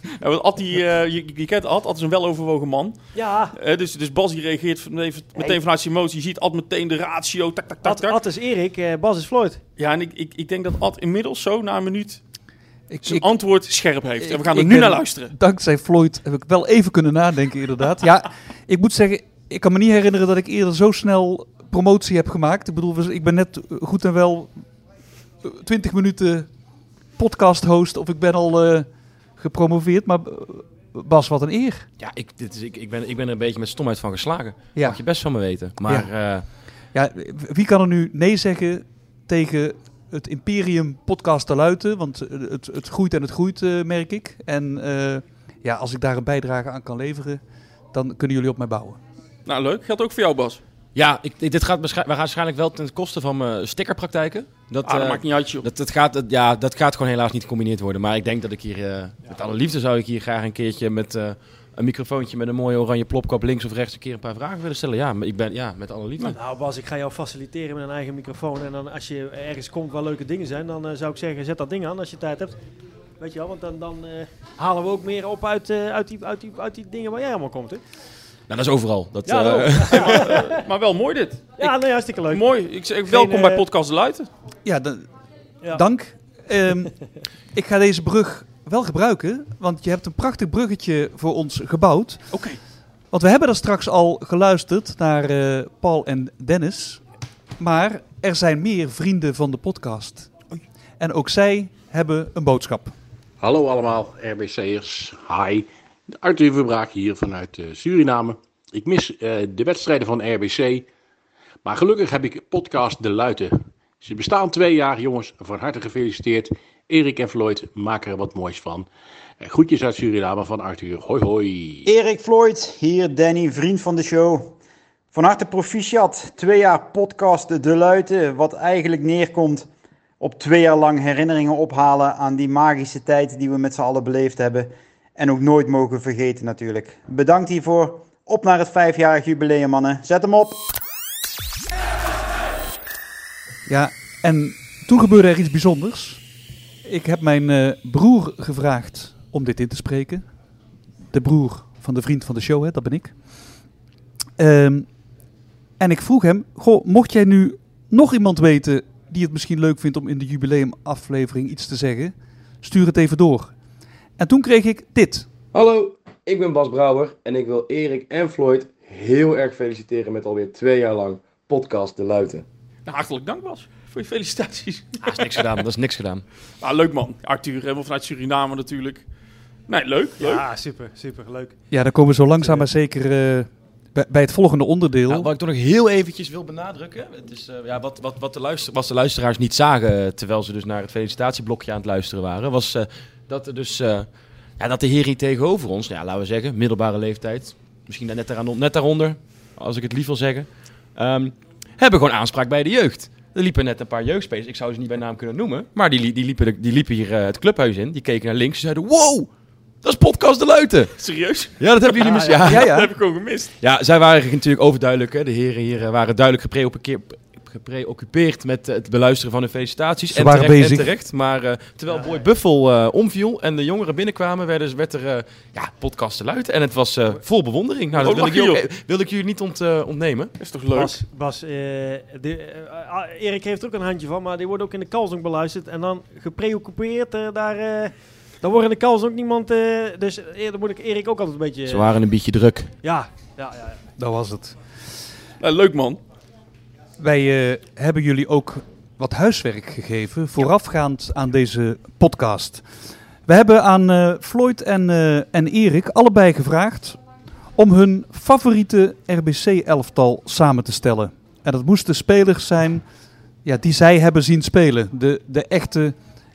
verkopen. Ja, want Ad, die, eh, je, je kent Ad, Ad is een weloverwogen man. Ja, Eh, dus, dus Bas die reageert van- even, meteen vanuit zijn emotie. Je ziet Ad meteen de ratio, tak, tak, tak, Ad, tak. Ad is Erik, eh, Bas is Floyd. Ja, en ik, ik, ik denk dat Ad inmiddels zo na een minuut ik, zijn ik, antwoord scherp heeft. en we gaan er nu ben- naar luisteren. dankzij Floyd heb ik wel even kunnen nadenken, inderdaad. Ja, ik moet zeggen, ik kan me niet herinneren dat ik eerder zo snel promotie heb gemaakt. Ik bedoel, ik ben net goed en wel eh, 20 minuten podcast host of ik ben al eh, gepromoveerd. Maar eh, Bas, wat een eer. Ja, ik, dit is, ik, ik, ben, ik ben er een beetje met stomheid van geslagen. Ja. Mag je best van me weten. Maar ja. ja, wie kan er nu nee zeggen tegen het Imperium podcast te luiten? Want het, het groeit en het groeit, uh, merk ik. En uh, ja, als ik daar een bijdrage aan kan leveren, dan kunnen jullie op mij bouwen. Nou, leuk. Geldt ook voor jou, Bas. Ja, ik, dit gaat, we gaan waarschijnlijk wel ten koste van mijn stickerpraktijken. Dat, ah, dat uh, maakt niet uit, joh. Dat, dat, gaat, dat, ja, dat gaat gewoon helaas niet gecombineerd worden. Maar ik denk dat ik hier, uh, ja, met alle liefde zou ik hier graag een keertje met uh, een microfoontje met een mooie oranje plopkap links of rechts een keer een paar vragen willen stellen. Ja, maar ik ben, ja, met alle liefde. Nou Bas, ik ga jou faciliteren met een eigen microfoon. En dan als je ergens komt waar leuke dingen zijn, dan zou ik zeggen, zet dat ding aan als je tijd hebt. Weet je wel, want dan, dan halen we ook meer op uit, uit, die, uit, die, uit die dingen waar jij allemaal komt, hè? Nou, dat is overal. Dat, ja, uh, ja, maar, maar, wel mooi dit. Ja, nee, hartstikke leuk. Mooi. Ik zeg, welkom Geen, bij Podcast de Luiten. Ja, ja. dank. Um, ik ga deze brug wel gebruiken, want je hebt een prachtig bruggetje voor ons gebouwd. Oké. Okay. Want we hebben er straks al geluisterd naar uh, Paul en Dennis. Maar er zijn meer vrienden van de podcast. Oei. En ook zij hebben een boodschap. Hallo allemaal, RBC'ers. Hi. Arthur Verbraak hier vanuit uh, Suriname. Ik mis uh, de wedstrijden van RBC. Maar gelukkig heb ik podcast De Luiten. Ze bestaan twee jaar, jongens. Van harte gefeliciteerd. Erik en Floyd maken er wat moois van. Uh, groetjes uit Suriname van Arthur. Hoi hoi. Erik Floyd, hier Danny, vriend van de show. Van harte proficiat. Twee jaar podcast De Luiten. Wat eigenlijk neerkomt op twee jaar lang herinneringen ophalen aan die magische tijd die we met z'n allen beleefd hebben. En ook nooit mogen vergeten natuurlijk. Bedankt hiervoor. Op naar het vijfjarig jubileum, mannen. Zet hem op. Ja, en toen gebeurde er iets bijzonders. Ik heb mijn uh, broer gevraagd om dit in te spreken. De broer van de vriend van de show, hè, dat ben ik. Um, en ik vroeg hem, goh, mocht jij nu nog iemand weten die het misschien leuk vindt om in de jubileumaflevering iets te zeggen, stuur het even door. En toen kreeg ik dit. Hallo, ik ben Bas Brouwer en ik wil Erik en Floyd heel erg feliciteren met alweer twee jaar lang podcast De Luiten. Nou, hartelijk dank Bas voor je felicitaties. Ah, dat is niks gedaan, dat is niks gedaan. Nou, leuk man. Arthur, helemaal vanuit Suriname natuurlijk. Nee, leuk, leuk. Ja, super, super, leuk. Ja, dan komen we zo langzaam maar zeker uh, bij, bij, het volgende onderdeel. Wat ik toch nog heel eventjes wil benadrukken. Het is, uh, ja, wat, wat, wat, de luister, wat de luisteraars niet zagen, terwijl ze dus naar het felicitatieblokje aan het luisteren waren, was... Uh, dat er dus uh, ja, dat de heer hier tegenover ons, ja, laten we zeggen, middelbare leeftijd, misschien net, daaraan, net daaronder, als ik het lief wil zeggen, um, hebben gewoon aanspraak bij de jeugd. Er liepen net een paar jeugdspelers, ik zou ze niet bij naam kunnen noemen, maar die, die, liepen, die liepen hier uh, het clubhuis in, die keken naar links en zeiden, wow, dat is podcast De Luiten. Serieus? Ja, dat hebben jullie mis. Ja, ja, ja. Dat heb ik gewoon gemist. Ja, zij waren natuurlijk overduidelijk. Hè. De heren hier waren duidelijk gepreoccupeerd gepreoccupeerd met het beluisteren van hun felicitaties. Ze en waren terecht, bezig. En terecht. Maar uh, terwijl ja, Boy. Buffel uh, omviel en de jongeren binnenkwamen, werd, werd er uh, ja, podcast te luid. En het was vol bewondering. Nou, dat oh, wil, ik, wil ik jullie niet ont, ontnemen. Dat is toch leuk? Bas, Bas de, Erik heeft er ook een handje van, maar die wordt ook in de kalsong beluisterd. En dan gepreoccupeerd daar... Dan wordt in de kals ook niemand. dus eerder moet ik Erik ook altijd een beetje. Ze waren een beetje druk. Ja, ja, ja. ja. Dat was het. Nou, leuk man. Wij uh, hebben jullie ook wat huiswerk gegeven voorafgaand aan deze podcast. We hebben aan uh, Floyd en, uh, en Erik allebei gevraagd om hun favoriete RBC-elftal samen te stellen. En dat moesten spelers zijn ja, die zij hebben zien spelen, de, de echte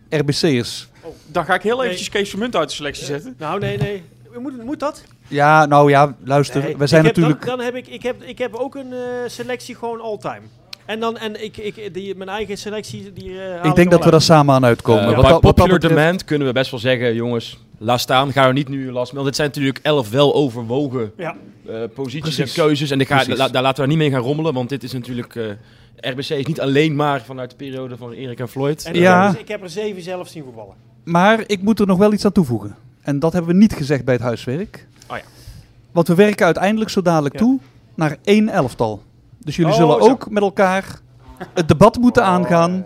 RBC'ers. Oh, dan ga ik heel eventjes nee. Kees Vermunt uit de selectie zetten. Nou, nee, nee. Moet, moet dat? Ja, nou ja, luister. Nee, we zijn natuurlijk. Dan, dan, heb ik, ik, heb, ik heb ook een uh, selectie gewoon all-time. En dan en ik, ik die, mijn eigen selectie. Die, uh, ik denk dat we daar samen aan uitkomen. Uh, wat, wat popular betreft... demand kunnen we best wel zeggen, jongens. Laat staan, ga er niet nu last mee. Want dit zijn natuurlijk elf wel overwogen ja. uh, posities Precies. en keuzes. En ga, la, daar laten we niet mee gaan rommelen. Want dit is natuurlijk. RBC is niet alleen maar vanuit de periode van Erik en Floyd. En ja. ik heb er zeven zelf zien voetballen. Maar ik moet er nog wel iets aan toevoegen. En dat hebben we niet gezegd bij het huiswerk. Oh ja. Want we werken uiteindelijk zo dadelijk ja. toe naar één elftal. Dus jullie oh, zullen zo. ook met elkaar het debat moeten aangaan.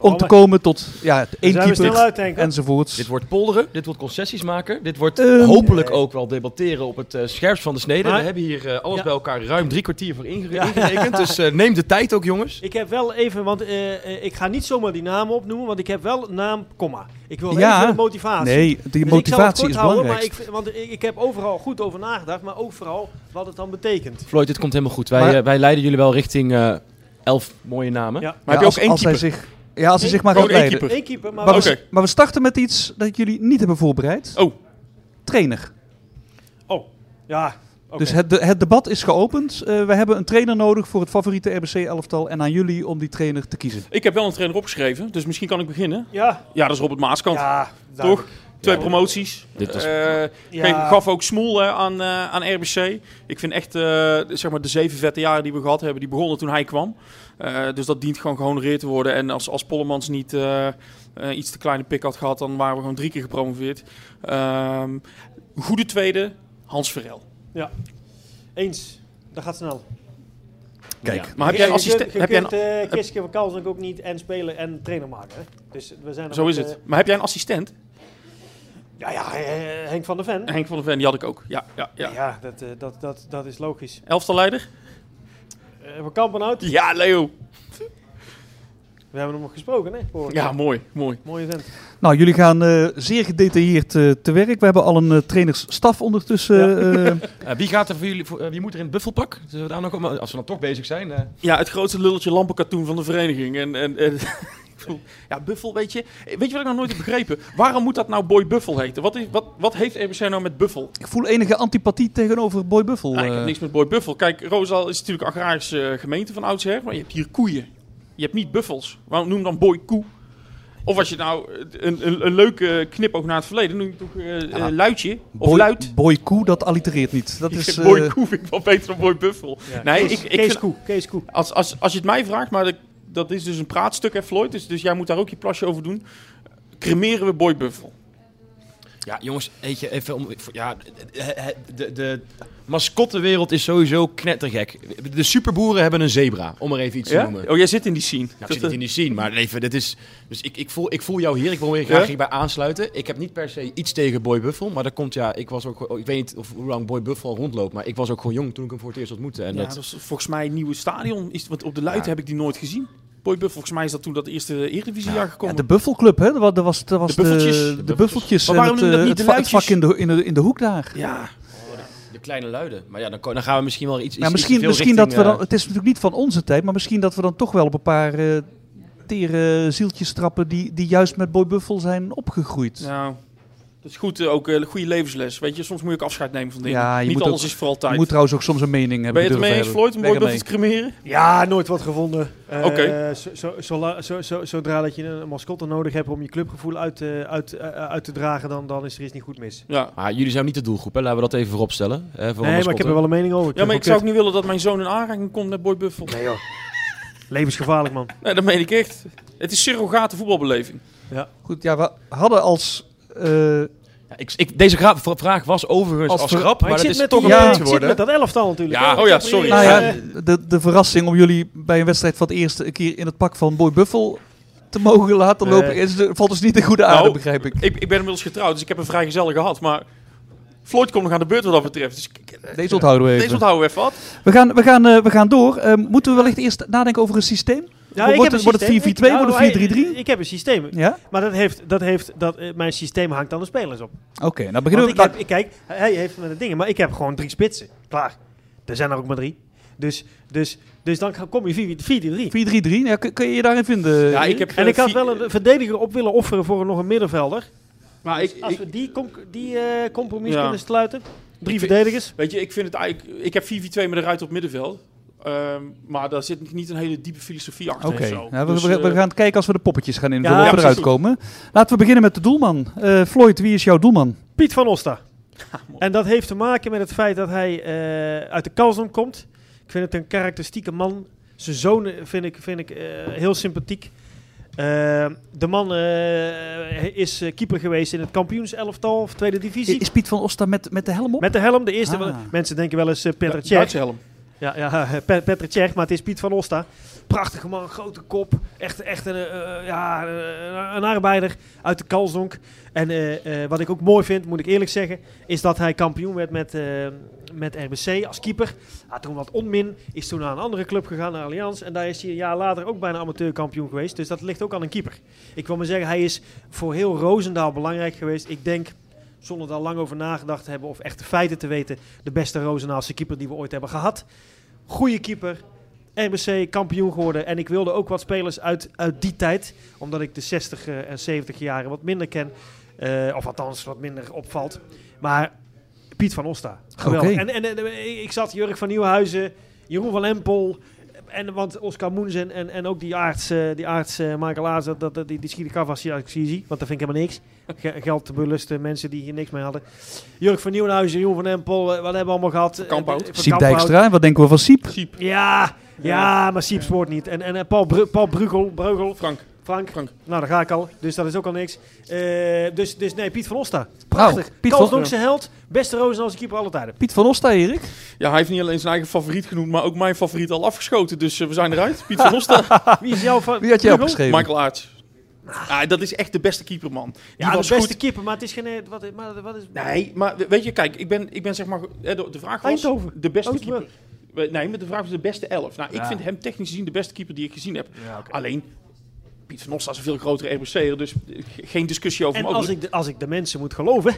Om te komen tot ja, één keeper uit, denk ik. enzovoorts. Dit wordt polderen, dit wordt concessies maken, dit wordt Ehm, hopelijk ook wel debatteren op het eh, scherpst van de snede. Maar- We hebben hier eh, alles Ja. bij elkaar ruim drie kwartier voor ingerekend, dus eh, neem de tijd ook jongens. Ik heb wel even, want ik ga niet zomaar die namen opnoemen, want ik heb wel naam, komma. Ik wil Ja. even de motivatie. Nee, die Dus ik zal het motivatie kort is houden, belangrijk. Maar ik, want ik, ik heb overal goed over nagedacht, maar ook vooral wat het dan betekent. Floyd, dit komt helemaal goed. Wij, Maar- wij leiden jullie wel richting eh, elf mooie namen. Ja. Maar Ja, heb je als, ook één als hij keeper? zich, ja, als hij zich maar Gewoon gaat één leiden. keeper. Eén keeper, maar, we, Oké. maar we starten met iets dat jullie niet hebben voorbereid. Oh, Trainer. Oh, ja. oké. Dus het, de- het debat is geopend. Eh, we hebben een trainer nodig voor het favoriete RBC-elftal. En aan jullie om die trainer te kiezen. ik heb wel een trainer opgeschreven, dus misschien kan ik beginnen. Ja, Ja, dat is Robert Maaskant. ja. Toch? Twee Ja. promoties. Dit Eh, Ja. geef- gaf ook smoel hè, aan, eh, aan RBC. Ik vind echt, eh, zeg maar, de zeven vette jaren die we gehad hebben, die begonnen toen hij kwam. Eh, dus dat dient gewoon gehonoreerd te worden. En als, als Pollemans niet eh, eh, iets te kleine pik had gehad, dan waren we gewoon drie keer gepromoveerd. Ehm, goede tweede, Hans Verel. Eens. Dat gaat snel. Kijk. Ja. Maar heb jij een Je assistent? kunt- Je Heb jij kunt een, eh Kiske van Kalsdonk ook niet en spelen en trainer maken. Hè? Dus we zijn zo met, is het. Maar heb jij een assistent? Ja, ja, Henk van der Ven. Henk van der Ven, die had ik ook. Ja, ja, Ja, ja. dat, eh, dat, dat, dat is logisch. Elftalleider? Eh van Kampenhout, Ja, Leo. we hebben hem nog gesproken, hè? vorige Ja, keer. mooi, mooi. Mooie vent. Nou, jullie gaan eh, zeer gedetailleerd eh, te werk. We hebben al een trainersstaf ondertussen. eh, Eh, wie, gaat er voor jullie, voor, wie moet er in het buffelpak? Zullen we daar nog, op- als we dan toch bezig zijn. eh. Ja, het grootste lulletje lampenkatoen van de vereniging. En, en, en bedoel, ja, Buffel, weet je. Weet je wat ik nog nooit heb begrepen? Waarom moet dat nou Boy Buffel heten? Wat, is, wat, wat heeft RBC nou met Buffel? ik voel enige antipathie tegenover Boy Buffel. Nou, ik heb eh. niks met Boy Buffel. Kijk, Roosendaal is natuurlijk een agrarische eh, gemeente van oudsher. Maar je hebt hier koeien. Je hebt niet buffels. Waarom noem dan Boy Koe? Of als je nou een, een, een leuke knipoog naar het verleden, noem je toch eh, Ja. eh, luidje of Boy, luid. Boy Koe, dat allitereert niet. Dat is, vind Boy eh, Koe vind ik wel beter dan Boy Buffel. Ja. Nee, Kees, ik, ik Kees vind- Koe, Kees Koe. Als, als, als je het mij vraagt, maar dat, dat is dus een praatstuk, hè, Floyd. Dus, dus jij moet daar ook je plasje over doen. Cremeren we Boy Buffel. Ja, jongens, weet je, even om. Ja, de, de, de mascottenwereld is sowieso knettergek. De superboeren hebben een zebra, om er even iets te Ja? noemen. Oh, jij zit in die scene. Nou, ik zit niet eh, in die scene, maar even, dit is... Dus ik, ik, voel, ik voel jou hier, ik wil weer graag Ja? hierbij aansluiten. Ik heb niet per se iets tegen Boy Buffel, maar dat komt, ja, ik was ook... Ik weet niet of, hoe lang Boy Buffel al rondloopt, maar ik was ook gewoon jong toen ik hem voor het eerst ontmoette. En ja, dat, dat is volgens mij een nieuwe stadion. Is, want op de Luiten Ja. heb ik die nooit gezien. Boy Buffel, volgens mij is dat toen dat eerste Eredivisiejaar ja, gekomen. de Buffelclub, hè? Dat was, dat was, dat De Buffeltjes. De, De de Buffeltjes. Maar en waarom het, je eh, dat niet het, de het vak in de, in, de, in de hoek daar. ja, de kleine luiden. Maar ja, dan, dan gaan we misschien wel iets... iets- Ja, iets misschien misschien dat we dan, het is natuurlijk niet van onze tijd, maar misschien dat we dan toch wel op een paar eh tere zieltjes trappen die, die juist met Boy Buffel zijn opgegroeid. nou, dat is goed. eh, ook een goede levensles. Weet je, soms moet je ook afscheid nemen van dingen. Ja, je niet moet alles ook- is voor Je altijd. moet trouwens ook soms een mening hebben. ben je het ermee durven eens. Floyd, om Boy te cremeren? Ja, nooit wat gevonden. Eh, Oké. zo, zo, zo, zo, zo- zodra dat je een mascotte nodig hebt om je clubgevoel uit, te- uit, eh, uit te dragen, dan, dan is er iets niet goed mis. Ja. Ah, jullie zijn niet de doelgroep, hè? laten we dat even vooropstellen. Hè, voor nee, maar ik heb er wel een mening over. ja, maar ik zou ook niet willen dat mijn zoon in aanraking komt met Boy Buffel. Nee joh. Levensgevaarlijk, man. Nee, dat meen ik echt. Het is surrogate voetbalbeleving. Goed, ja, we hadden als... eh, Ja, ik, ik, deze gra- vraag was overigens Als als, ver- grap, maar, dat zit is met toch die, een eh, zit geworden. met dat elftal natuurlijk. Ja, oh ja, sorry. nou eh, ja, de, de verrassing om jullie bij een wedstrijd van het eerste een keer in het pak van Boy Buffel te mogen laten Nee. lopen, is, valt dus niet in goede aarde, Nou, begrijp ik. Ik, ik ben inmiddels getrouwd, dus ik heb een vrij gezellig gehad. Maar Floyd komt nog aan de beurt wat dat betreft. Dus Deze onthouden we even. deze onthouden we even wat. We gaan, we gaan, eh, we gaan door. Eh, moeten we wellicht eerst nadenken over een systeem? Ja, wordt ik heb wordt het systeem. 4-4-2, Ik- wordt het nou, 4-3-3? Ik, ik heb een systeem. Ja? Maar dat heeft, dat heeft, dat, eh, mijn systeem hangt aan de spelers op. Oké, nou Want beginnen ik we... heb, ik, kijk, hij heeft met de dingen, maar ik heb gewoon drie spitsen. Klaar. Er zijn er ook maar drie. Dus, dus, dus dan kom je 4-3. 4-3-3, ja, kun, je je daarin vinden? Ja, ik heb, En ik eh, had wel een verdediger op willen offeren voor nog een middenvelder. Maar Dus ik, als ik- we die, com- die eh, compromis Ja. kunnen sluiten. Drie Ik vind- verdedigers. weet je, ik vind het eigenlijk... Ik heb 4-4-2 met een ruit op middenveld. Ehm, maar daar zit niet een hele diepe filosofie achter Oké, of zo. nou, we, Dus, we, we eh, gaan kijken als we de poppetjes gaan invullen Ja, of we eruit komen. Laten we beginnen met de doelman. Eh, Floyd, wie is jouw doelman? Piet van Osta. mooi. En dat heeft te maken met het feit dat hij eh, uit de Kalsdom komt. Ik vind het een karakteristieke man. Zijn zoon vind ik, vind ik eh, heel sympathiek. Eh, de man eh, is keeper geweest in het kampioenselftal of tweede divisie. Is Piet van Osta met, met de helm op? Met de helm, de eerste. Ah. Mensen denken wel eens uh, Petr Ja. Ja, ja Pe- Petr Cech, maar het is Piet van Osta. prachtige man, grote kop. Echt, echt een, eh, ja, eh, een arbeider uit de Kalsdonk. En eh, wat ik ook mooi vind, moet ik eerlijk zeggen, is dat hij kampioen werd met, met RBC als keeper. Had toen wat onmin, is toen naar een andere club gegaan, naar Allianz. En daar is hij een jaar later ook bijna amateurkampioen geweest. Dus dat ligt ook aan een keeper. Ik wil maar zeggen, hij is voor heel Roosendaal belangrijk geweest. Ik denk, zonder daar lang over nagedacht te hebben of echte feiten te weten, de beste Roosendaalse keeper die we ooit hebben gehad. Goeie keeper. RBC kampioen geworden. En ik wilde ook wat spelers uit, uit die tijd. Omdat ik de 60 en 70 jaren wat minder ken. eh, of althans wat minder opvalt. Maar Piet van Osta. Geweldig. En, en, en ik zat Jurk van Nieuwenhuizen, Jeroen van Empel. En want Oscar Moens en, en, en ook die arts, eh, die arts eh, Michael Aarts, dat, dat, die, die schiet ik af als je- als ik zie, zie. Want dat vind ik helemaal niks. Ge- geld te belusten, mensen die hier niks mee hadden. Jurk van Nieuwenhuizen, Jeroen van Empel, eh, wat hebben we allemaal gehad? Kamphout. Siep. Dijkstra, en wat denken we van Siep? Ja, ja, maar Siep spoort niet. En, en Paul, Bru Paul Brugel, Breugel. Frank. Frank. Frank. Nou, daar ga ik al. Dus dat is ook al niks. Eh, dus, dus nee, Piet van Osta. Prachtig. Nou, Piet van- Kalsdonkse held. Beste Roosendaalse keeper alle tijden. Piet van Osta, Erik? Ja, hij heeft niet alleen zijn eigen favoriet genoemd, maar ook mijn favoriet al afgeschoten. Dus eh, we zijn eruit. Piet van Osta. Wie is jouw? Wie had jij opgeschreven? Michael Aerts. Ah, dat is echt de beste keeper, man. Die Ja, de was beste goed. keeper, maar het is geen... eh, Wat, maar, wat is... Nee, maar we- weet je, kijk, ik ben, ik ben zeg maar... De, de vraag was Eindhoven. de beste Oostburg. keeper. Nee, maar de vraag was de beste elf. Nou, ik Ja. vind hem technisch gezien de beste keeper die ik gezien heb. Ja. Alleen, Piet van Osta is een veel grotere RBC'er, dus eh, ge- geen discussie over En mogelijk. als ik, de, als ik de mensen moet geloven,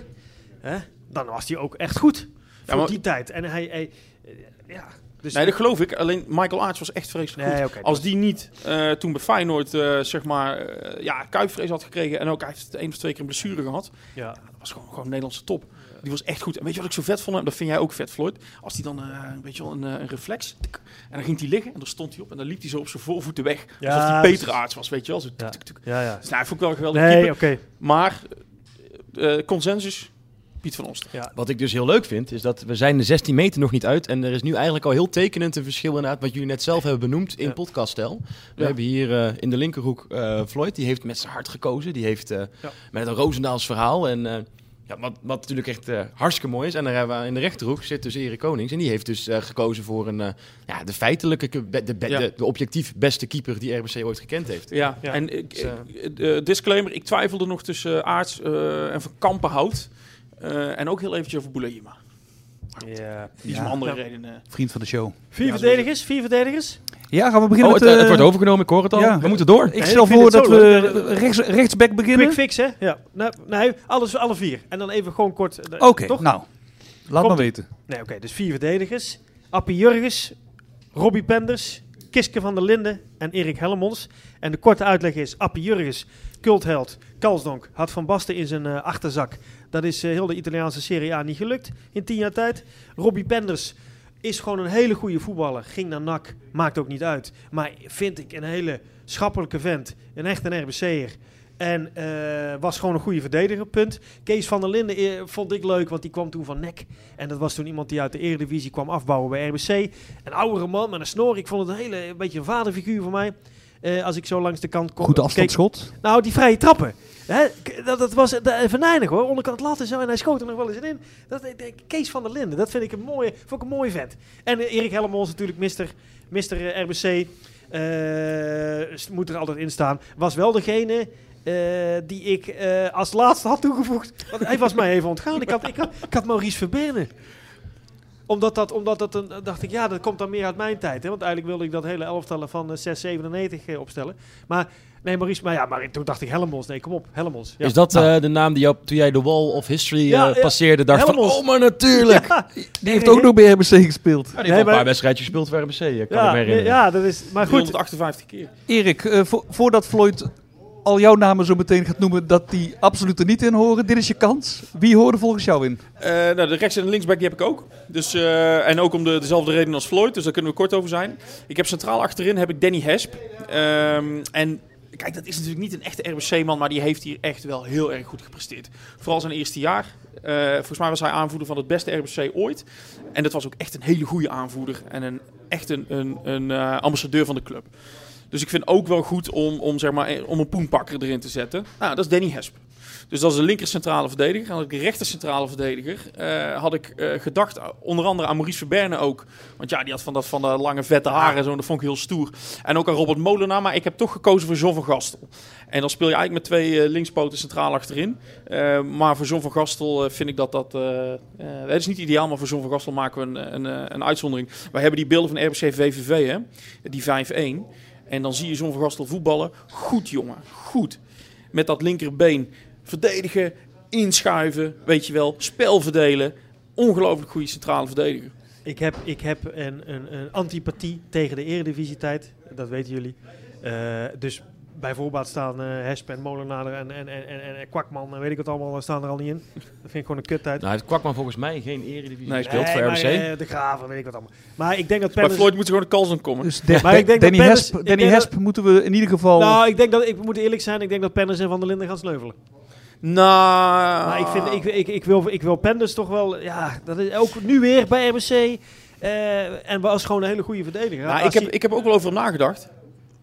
hè, dan was hij ook echt goed. Voor maar- die tijd. En hij... hij eh, ja, dus nee, dat geloof ik. Alleen Michael Aerts was echt vreselijk Nee, goed. Als die niet eh, toen bij Feyenoord, zeg maar, ja, kuipvrees had gekregen... en ook hij heeft één of twee keer een blessure gehad... Ja. dat was gewoon, gewoon Nederlandse top. Die was echt goed. En weet je wat ik zo vet vond? En dat vind jij ook vet, Floyd. Als hij dan, eh weet je wel, een, eh, een reflex... en dan ging hij liggen en dan stond hij op... en dan liep hij zo op zijn voorvoeten weg. Ja, alsof hij precies. Peter Aerts was, weet je wel. Zo, tik, tik. Ja, ja. Dus nou, vond ik wel een geweldig Nee. Maar, eh, eh, consensus, Piet van Oster. Ja. Wat ik dus heel leuk vind, is dat we zijn de 16 meter nog niet uit. En er is nu eigenlijk al heel tekenend een verschil inderdaad, wat jullie net zelf hebben benoemd in Ja. podcaststijl. We Ja. hebben hier eh, in de linkerhoek eh, Floyd, die heeft met zijn hart gekozen. Die heeft eh, Ja. met een Roosendaals verhaal. En eh, ja, wat, wat natuurlijk echt eh, hartstikke mooi is. En daar hebben we in de rechterhoek zit dus Erik Konings. En die heeft dus eh, gekozen voor een, eh, ja, de feitelijke, de, Ja. de, de objectief beste keeper die RBC ooit gekend heeft. Ja, Ja. en ik, Dus, disclaimer, ik twijfelde nog tussen uh, Aarts eh, en Van Kampenhout. Eh, en ook heel eventjes over Bouleyma. Ja. Die is Ja. om andere Ja. redenen. Vriend van de show. Vier Ja, verdedigers, vier verdedigers. Ja, gaan we beginnen Oh, het, met... eh, eh, het wordt overgenomen, ik hoor het al. ja. We moeten door. Ik Nee, stel ik voor dat we rechts, rechtsback beginnen. Quick fix, hè? Ja. Nou, nee, alles, alle vier. En dan even gewoon kort. eh, Oké, toch? nou. Laat Komt- maar weten. Nee, oké. dus vier verdedigers. Appie Jurgens, Robbie Penders, Kiske van der Linden en Erik Hellemons. En de korte uitleg is Appie Jurgens, cultheld, Kalsdonk, had Van Basten in zijn eh, achterzak. Dat is eh, heel de Italiaanse Serie A niet gelukt in tien jaar tijd. Robbie Penders is gewoon een hele goede voetballer. Ging naar NAC, maakt ook niet uit. Maar vind ik een hele schappelijke vent. Een echt een RBC'er. En eh, was gewoon een goede verdediger, punt. Kees van der Linden eh, vond ik leuk, want die kwam toen van nek. En dat was toen iemand die uit de Eredivisie kwam afbouwen bij RBC. Een oudere man met een snor. Ik vond het een hele een beetje een vaderfiguur voor mij. Eh, als ik zo langs de kant kom. Goed keek- afstandsschot. nou, die vrije trappen. Hè, dat, dat was venijnig hoor. Onderkant lat en zo. En hij schoot er nog wel eens in. Dat, ik denk, Kees van der Linden. Dat vind ik een mooie, vond ik een mooie vent. En eh, Erik Hellemons natuurlijk, mister, mister eh, RBC. eh, moet er altijd in staan. Was wel degene eh, die ik eh, als laatste had toegevoegd. Want hij was mij even ontgaan. Ik had, ik had, ik had Maurice Verbenen. Omdat dat, omdat dat een, dacht ik, ja, dat komt dan meer uit mijn tijd. Hè? Want eigenlijk wilde ik dat hele elftallen van eh, 697 eh, opstellen. Maar nee, Maurice, maar ja, maar toen dacht ik Helmons. Nee, kom op, Helmons. Ja. Is dat eh, de naam die jou, toen jij de Wall of History Ja, eh, passeerde, dacht van, oh maar natuurlijk. Ja. Die heeft ook nog bij RBC gespeeld. Ja, die heeft Nee, een paar wedstrijdjes gespeeld voor RBC, ik kan ja, me herinneren. ja, dat is. Maar goed. 358 keer. Erik, eh, vo- voordat Floyd al jouw namen zo meteen gaat noemen dat die absoluut er niet in horen, dit is je kans. Wie hoorde volgens jou in? Eh, nou, de rechts- en de linksback die heb ik ook. Dus, eh, en ook om de, dezelfde reden als Floyd, dus daar kunnen we kort over zijn. Ik heb centraal achterin heb ik Danny Hesp. Ehm, en kijk, dat is natuurlijk niet een echte RBC-man, maar die heeft hier echt wel heel erg goed gepresteerd. Vooral zijn eerste jaar. Eh, volgens mij was hij aanvoerder van het beste RBC ooit. En dat was ook echt een hele goede aanvoerder. En een, echt een, een, een ambassadeur van de club. Dus ik vind ook wel goed om, om, zeg maar, eh, om een poenpakker erin te zetten. Nou, dat is Danny Hesp. Dus dat is de linker centrale verdediger. En de rechter centrale verdediger. eh, had ik eh, gedacht, uh, onder andere aan Maurice Verberne ook. Want ja, die had van dat van de lange vette haren en zo. en Dat vond ik heel stoer. En ook aan Robert Molenaar. Maar ik heb toch gekozen voor John van Gastel. En dan speel je eigenlijk met twee eh, linkspoten centraal achterin. Eh, maar voor John van Gastel eh, vind ik dat dat... eh, eh, het is niet ideaal, maar voor John van Gastel maken we een, een, eh, een uitzondering. Wij hebben die beelden van RBC VVV, hè? die 5-1. En dan zie je John van Gastel voetballen. Goed, jongen. Goed. Met dat linkerbeen verdedigen, inschuiven, weet je wel. Spel verdelen. Ongelooflijk goede centrale verdediger. Ik heb, ik heb een, een, een antipathie tegen de eredivisietijd. Dat weten jullie. Uh, dus bijvoorbeeld staan uh, Hesp en Molenaar en, en, en, en, en Kwakman en weet ik wat allemaal, staan er al niet in. Dat vind ik gewoon een kuttijd. Nou, heeft Kwakman volgens mij geen eredivisie nee, gespeeld nee, voor maar, RBC. Uh, de Graven, weet ik wat allemaal. Maar ik denk dat Bij Penners... Floyd moet ze gewoon de kans komen. Dus de, maar ik denk Danny Hesp, Danny Hesp moeten we in ieder geval... Nou, ik denk dat, ik moet eerlijk zijn, ik denk dat Penners en Van der Linden gaan sneuvelen. Nou, maar ik, vind, ik, ik, ik, wil, ik wil Penders toch wel, ja, dat is ook nu weer bij RBC. Uh, en was gewoon een hele goede verdediger. Nou, ik, heb, ik heb ook wel over hem nagedacht.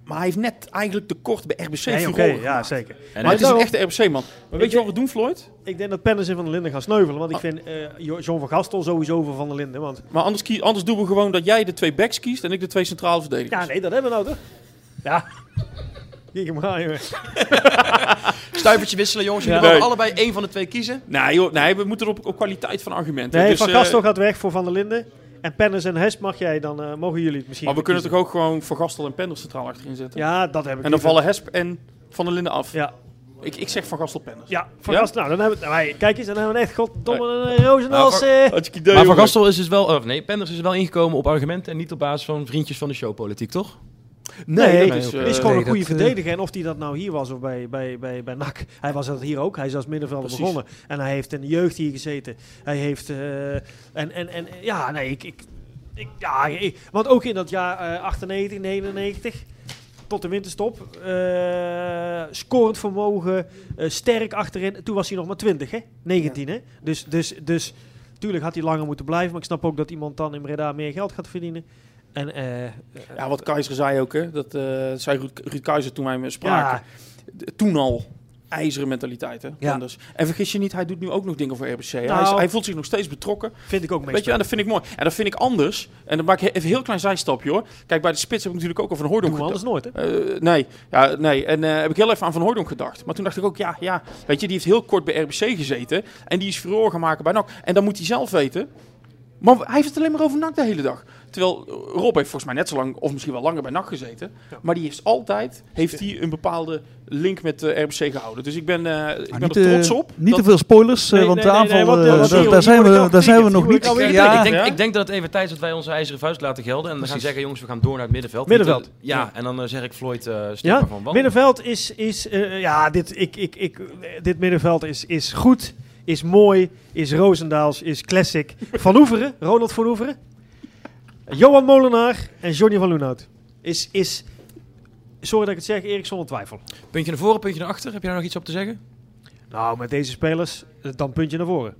Maar hij heeft net eigenlijk de kort bij RBC nee, okay, Ja, zeker. En maar het is een echte RBC-man. Maar weet je wat we doen, Floyd? Ik denk dat Penders en Van der Linden gaan sneuvelen. Want ik oh. vind uh, John van Gastel sowieso voor Van der Linden. Want... Maar anders, kies, anders doen we gewoon dat jij de twee backs kiest en ik de twee centrale verdedigers. Ja, nee, dat hebben we nou toch? Ja. Kijk hem aan, jongen. Stuivertje wisselen, jongens. Jullie ja. nee. allebei één van de twee kiezen? Nee, joh, nee we moeten op, op kwaliteit van argumenten. Nee, dus, Van Gastel uh, gaat weg voor Van der Linden. En Penders en Hesp mag jij dan, uh, mogen jullie het misschien Maar we kunnen toch ook gewoon Van Gastel en Penders centraal achterin zetten? Ja, dat heb ik En dan vallen Hesp en Van der Linden af. Ja. Ik, ik zeg Van Gastel Penders. Ja, Van ja? Gastel. Nou, dan hebben we, nou, kijk eens, dan hebben we echt goddomme nee. rozen als... Uh, idee, maar Van Gastel is dus wel... Of nee, Penders is wel ingekomen op argumenten en niet op basis van vriendjes van de showpolitiek, toch? Nee, nee, het is, is gewoon nee, een goede verdediger. En of die dat nou hier was of bij, bij, bij, bij NAC. Hij was dat hier ook. Hij is als middenvelder begonnen. En hij heeft in de jeugd hier gezeten. Hij heeft... Uh, en, en, en ja, nee, ik... ik, ik ja, ik, want ook in dat jaar uh, 98, 99 tot de winterstop. Uh, scorend vermogen, uh, sterk achterin. Toen was hij nog maar 20, hè? 19, ja. hè? Dus, dus, dus tuurlijk had hij langer moeten blijven. Maar ik snap ook dat iemand dan in Breda meer geld gaat verdienen. En, uh, ja, wat Keizer zei ook, hè? Dat zei Ruud, Ruud Keizer toen wij me spraken. Ja. Toen al ijzeren mentaliteit, hè? Ja. Anders. En vergis je niet, hij doet nu ook nog dingen voor RBC. Nou, hij, is, hij, voelt zich nog steeds betrokken. Vind ik ook Weet je, en dat vind ik mooi. En dat vind ik anders. En dan maak ik even een heel klein zijstapje, hoor. Kijk, bij de spits heb ik natuurlijk ook over Van Hooydonk gedacht. anders nooit, hè? Uh, nee, ja, nee. En uh, heb ik heel even aan Van Hooydonk gedacht. Maar toen dacht ik ook, ja, ja. Weet je, die heeft heel kort bij RBC gezeten. En die is verloren gaan maken bij NAC. En dan moet hij zelf weten... Maar hij heeft het alleen maar over NAC de hele dag. Terwijl Rob heeft volgens mij net zo lang, of misschien wel langer bij NAC gezeten. Ja. Maar die heeft altijd heeft hij een bepaalde link met uh, RBC gehouden. Dus ik ben, uh, ik ben niet, er trots op. Niet te veel spoilers, nee, want nee, de aanval, nee, uh, daar zijn we, daar zijn we nog niet. Ja. Ik, denk, ja? ik denk dat het even tijd is dat wij onze ijzeren vuist laten gelden. En dan gaan zeggen, jongens, we gaan door naar het middenveld. Middenveld. Ja, ja, en dan zeg ik Floyd uh, ja? van. Middenveld is, is ja, dit, ik, ik, ik, dit middenveld is, is goed is mooi, is Roosendaals, is classic. Van Oeveren, Ronald van Oeveren. Johan Molenaar en Johnny van Loenhout. Is, is, sorry dat ik het zeg, Erik zonder twijfel. Puntje naar voren, puntje naar achter. Heb je daar nog iets op te zeggen? Nou, met deze spelers, dan puntje naar voren.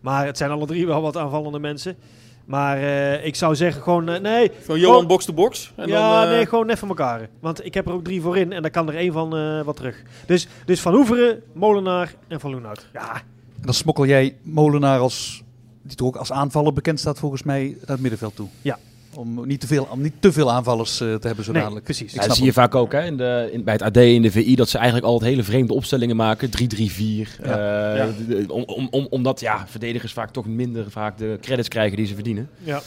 Maar het zijn alle drie wel wat aanvallende mensen. Maar uh, ik zou zeggen gewoon, uh, nee. Van Johan box-to-box? -box, ja, dan, uh... nee, gewoon net van elkaar. Want ik heb er ook drie voor in en daar kan er één van wat terug. Dus, dus Van Oeveren, Molenaar en Van Loenhout. Ja, en dan smokkel jij Molenaar als, die toch ook als aanvaller bekend staat volgens mij, naar het middenveld toe. Ja. Om niet te veel, om niet te veel aanvallers uh, te hebben zo nee, dadelijk. precies. Ja, dat zie je vaak ook hè, in de, in, bij het AD in de VI, dat ze eigenlijk altijd hele vreemde opstellingen maken. 3-3-4. Ja. Uh, ja. om, om, om, omdat ja, verdedigers vaak toch minder vaak de credits krijgen die ze verdienen. Ja.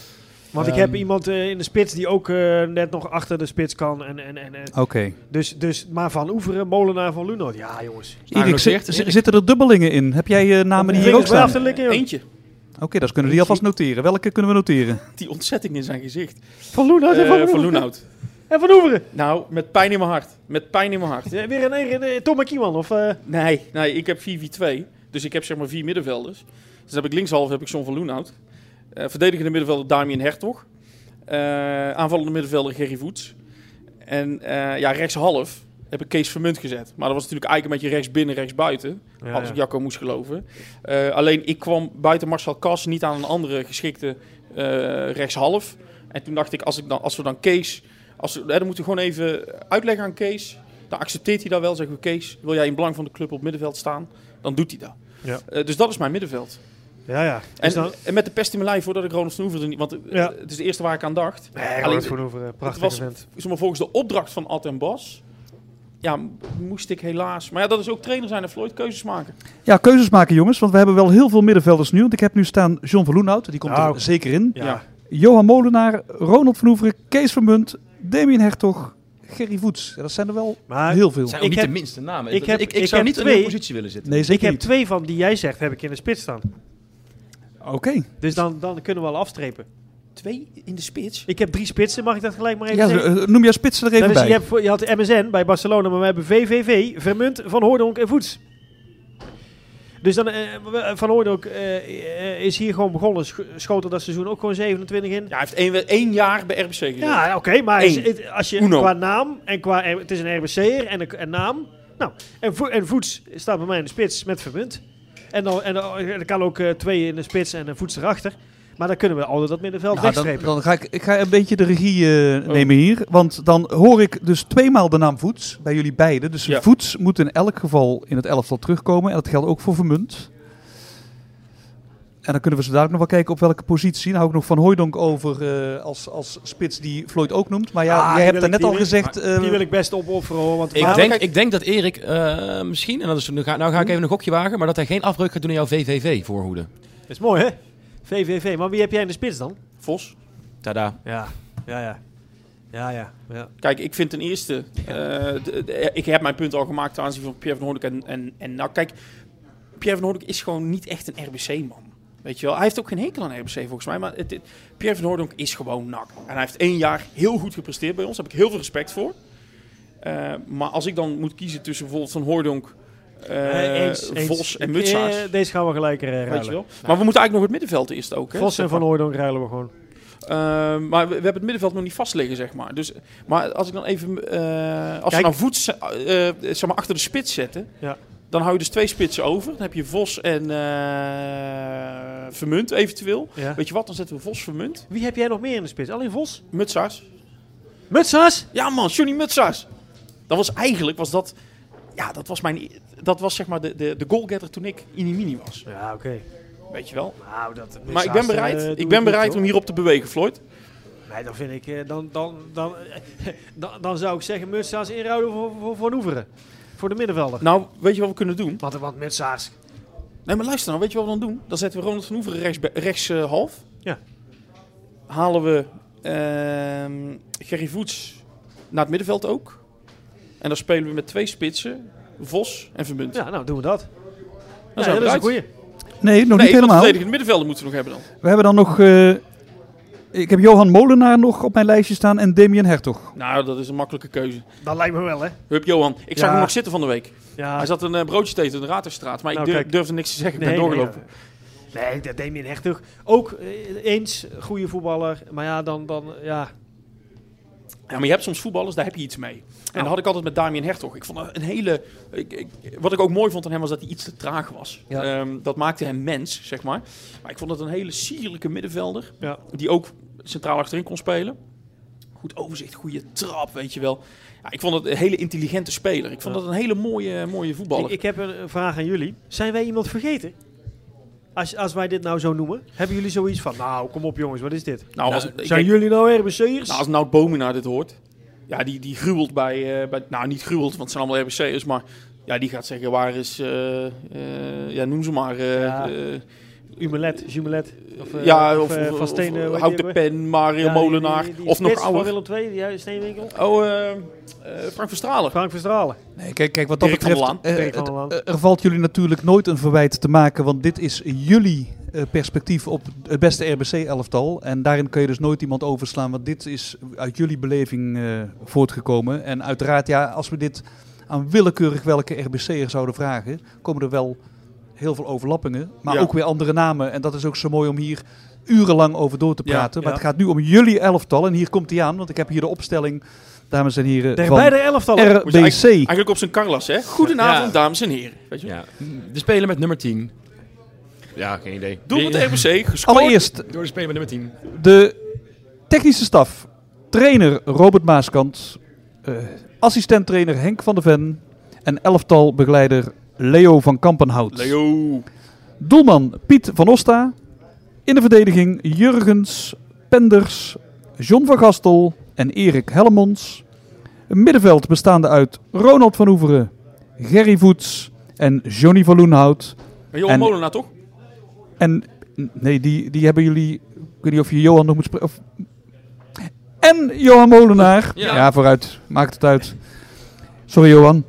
Want um, ik heb iemand uh, in de spits die ook uh, net nog achter de spits kan. En, en, en, Oké. Okay. Dus, dus, maar van Oeveren, Molenaar van Lunoot. Ja, jongens. Erik, zitten er dubbelingen in? Heb jij uh, namen die hier ook staan? Eentje. Oké, okay, dat kunnen we die alvast noteren. Welke kunnen we noteren? Die ontzetting in zijn gezicht. Van Loenhout en van, van Loenhout. En van Oeveren? Nou, met pijn in mijn hart. Met pijn in mijn hart. Ja, weer een, een, een Tom Kieman? Of, uh... Nee, nee, ik heb 4-4-2. Dus ik heb zeg maar vier middenvelders. Dus dan heb ik linkshalf heb ik John van Loenhout. Uh, verdedigende middenvelder Damien Hertog. Uh, aanvallende middenvelder Gerry Voets. En uh, ja, rechtshalf heb ik Kees Vermunt gezet. Maar dat was natuurlijk eigenlijk een beetje rechts binnen, rechts buiten. Ja, als ik Jacco moest geloven. Uh, alleen ik kwam buiten Marcel Kas niet aan een andere geschikte rechtshalf. En toen dacht ik, als, ik dan, als we dan Kees... Als we, dan moeten we gewoon even uitleggen aan Kees... Dan accepteert hij dat wel. Zeggen we, Kees, wil jij in belang van de club op middenveld staan? Dan doet hij dat. Ja. Eh, dus dat is mijn middenveld. Ja, ja. En, dan- en met de pest in mijn lijf, voordat ik Ronald van Hoever er niet... Want eh, Ja. het is de eerste waar ik aan dacht. Nee, Ronald van Hoever, eh, het prachtige was, volgens de opdracht van Ad en Bas... Ja, moest ik helaas... Maar ja, dat is ook trainer zijn en Floyd keuzes maken. Ja, keuzes maken jongens, want we hebben wel heel veel middenvelders nu. Want ik heb nu staan John van Loenhout, die komt Nou, er zeker in. Ja. Johan Molenaar, Ronald van Oeveren, Kees van Munt, Damien Hertog, Gerry Voets. Ja, dat zijn er wel Maar heel veel. Zijn ook Ik niet heb- de minste namen. ik Ik, heb- ik, ik ik zou heb niet in twee- die positie willen zitten. Nee, Ik heb niet. twee van die jij zegt, heb ik in de spits staan. Oké. Dus dan, dan kunnen we al afstrepen. Twee in de spits. Ik heb drie spitsen, mag ik dat gelijk maar even Ja, zeggen? eh, noem jouw spitsen er even Dat is, bij. je, hebt, je had MSN bij Barcelona, maar we hebben VVV, Vermunt, Van Hooydonk en Voets. Dus dan, eh, we- Van Hooydonk eh, is hier gewoon begonnen, sch- schoot er dat seizoen ook gewoon 27 in. Ja, hij heeft één, één jaar bij RBC gezeten. Ja, oké, maar Eén. als je Uno. qua naam en qua het is een RBC'er en een en naam. Nou, en, vo, en Voets staat bij mij in de spits met Vermunt. En dan, en dan, er kan ook eh, twee in de spits en een Voets erachter. Maar dan kunnen we altijd dat middenveld Nou, dan, wegstrepen. dan ga ik, ik ga een beetje de regie eh, nemen hier. Want dan hoor ik dus tweemaal de naam Voets bij jullie beiden. Dus Ja. Voets moet in elk geval in het elftal terugkomen. En dat geldt ook voor Vermunt. En dan kunnen we zo dadelijk nog wel kijken op welke positie. Dan hou ik nog Van Hooijdonk over eh, als, als spits die Floyd ook noemt. Maar ja, Ah, jij die hebt ik- net al gezegd... eh, die wil ik best opofferen hoor. Want Ik denk, ik denk dat Erik eh, misschien, en dat is, nu, ga, nou ga ik even een gokje wagen, maar dat hij geen afbreuk gaat doen aan jouw VVV-voorhoede. dat is mooi hè? VVV, maar wie heb jij in de spits dan? Vos. Tada. Ja, ja, ja. Ja, ja. ja. Kijk, ik vind ten eerste... eh, de- de- ik heb mijn punt al gemaakt ten aanzien van Pierre van Hoornik. En, en, en nou, kijk, Pierre van Hoornik is gewoon niet echt een RBC-man. Weet je wel, hij heeft ook geen hekel aan RBC volgens mij. Maar het, het- Pierre van Hoornik is gewoon nak. En hij heeft één jaar heel goed gepresteerd bij ons. Daar heb ik heel veel respect voor. Eh, maar als ik dan moet kiezen tussen bijvoorbeeld Van eens, eens. Vos en Mutsaars. eh, deze gaan we gelijk ruilen. weet je wel. Maar we moeten eigenlijk nog het middenveld eerst ook. Hè, Vos zeg en Van maar. Hooydonk ruilen we gewoon. Maar we, we hebben het middenveld nog niet vast liggen, zeg maar. Dus, maar als ik dan even... als Kijk. we nou voets eh, eh, zeg maar achter de spits zetten... Ja. Dan hou je dus twee spitsen over. Dan heb je Vos en eh Vermunt eventueel. Ja. Weet je wat, dan zetten we Vos Vermunt. Wie heb jij nog meer in de spits? Alleen Vos? Mutsaars. Mutsaars? Ja man, Johnny Mutsaars. Dat was eigenlijk, was dat... Ja, dat was mijn... Dat was zeg maar de, de, de goalgetter toen ik Inimini was. Ja, oké. Weet je wel. Nou, dat, Maar ik ben bereid, eh, ik ben bereid om hierop te bewegen, Floyd. Nee, dan vind ik... eh, dan, dan, dan, dan, dan zou ik zeggen Mutsaars inruilen voor, voor Van Oeveren. Voor de middenvelder. Nou, weet je wat we kunnen doen? Want, want Mutsaars... Nee, maar luister nou, weet je wat we dan doen? Dan zetten we Ronald van Oeveren rechts, rechts eh, half. Ja. Halen we ehm Gerry Voets naar het middenveld ook. En dan spelen we met twee spitsen, Vos en Vermunt. Ja, nou doen we dat. Dan Ja, zijn we dat is een goeie. nee, nog nee, niet helemaal. verdedigende middenvelder moeten we nog hebben dan. We hebben dan nog... eh, ik heb Johan Molenaar nog op mijn lijstje staan en Damien Hertog. Nou, dat is een makkelijke keuze. Dat lijkt me wel, hè? Hup Johan. Ik zag Ja. hem nog zitten van de week. Ja. Hij zat een eh, broodje te eten in de Raterstraat. Maar Nou, ik durf, kijk. durfde niks te zeggen. Ik ben Nee, doorgelopen. Nee, nee, dat Damien Hertog. Ook eh, eens, goede voetballer. Maar ja, dan, dan ja... Ja, maar je hebt soms voetballers, daar heb je iets mee. En dat had ik altijd met Damien Hertog. Ik vond een hele... Ik, ik- wat ik ook mooi vond aan hem was dat hij iets te traag was. Ja. Ehm, dat maakte hem mens, zeg maar. Maar ik vond het een hele sierlijke middenvelder. Ja. Die ook centraal achterin kon spelen. Goed overzicht, goede trap, weet je wel. Ja, ik vond het een hele intelligente speler. Ik vond dat een hele mooie, mooie voetballer. Ik, ik heb een vraag aan jullie. Zijn wij iemand vergeten? Als, als wij dit nou zo noemen. Hebben jullie zoiets van, nou kom op jongens, wat is dit? Nou, als- zijn jullie nou RBC'ers? Nou, als Nout Bomenaar dit hoort, ja, die, die gruwelt bij, eh, bij... Nou, niet gruwelt, want het zijn allemaal RBC'ers, maar... Ja, die gaat zeggen, waar is... eh, eh, ja, noem ze maar. eh, Ja. Eh, Umelet, Jumelet. Of, eh, ja, of, of, eh, Van Stenen. hoe heet Hout die de ook weer? Pen, Mario Ja, Molenaar. die- die of nog ouder. Willem II, die Steenwinkel. Oh, eh, eh, Frank Verstralen. Frank Verstralen. Nee, kijk, kijk wat dat Dirk betreft, eh, het- er valt jullie natuurlijk nooit een verwijt te maken, want dit is jullie eh, perspectief op het beste RBC-elftal. En daarin kun je dus nooit iemand overslaan, want dit is uit jullie beleving eh, voortgekomen. En uiteraard, ja, als we dit aan willekeurig welke RBC'er zouden vragen, komen er wel heel veel overlappingen, maar Ja. ook weer andere namen. En dat is ook zo mooi om hier urenlang over door te Ja, praten. Maar ja. het gaat nu om jullie elftal en hier komt hij aan, want ik heb hier de opstelling, dames en heren, Tegen van je RBC. Eigenlijk op zijn Carlas, hè? Goedenavond, Ja. dames en heren. Weet je? Ja. De speler met nummer 10. Ja, geen idee. Doel met de RBC, gescoord. Allereerst Door de speler met nummer 10. De technische staf. Trainer Robert Maaskant. eh, assistent-trainer Henk van de Ven en elftal begeleider Leo van Kampenhout. Leo. Doelman Piet van Osta. In de verdediging Jurgens, Penders, John van Gastel en Erik Hellemons. Een middenveld bestaande uit Ronald van Oeveren, Gerry Voets en Johnny van Loenhout. Maar Johan En- Molenaar toch? En nee, die, die hebben jullie. Ik weet niet of je Johan nog moet spreken. En Johan Molenaar. Ja. Ja. vooruit. Maakt het uit. Sorry, Johan.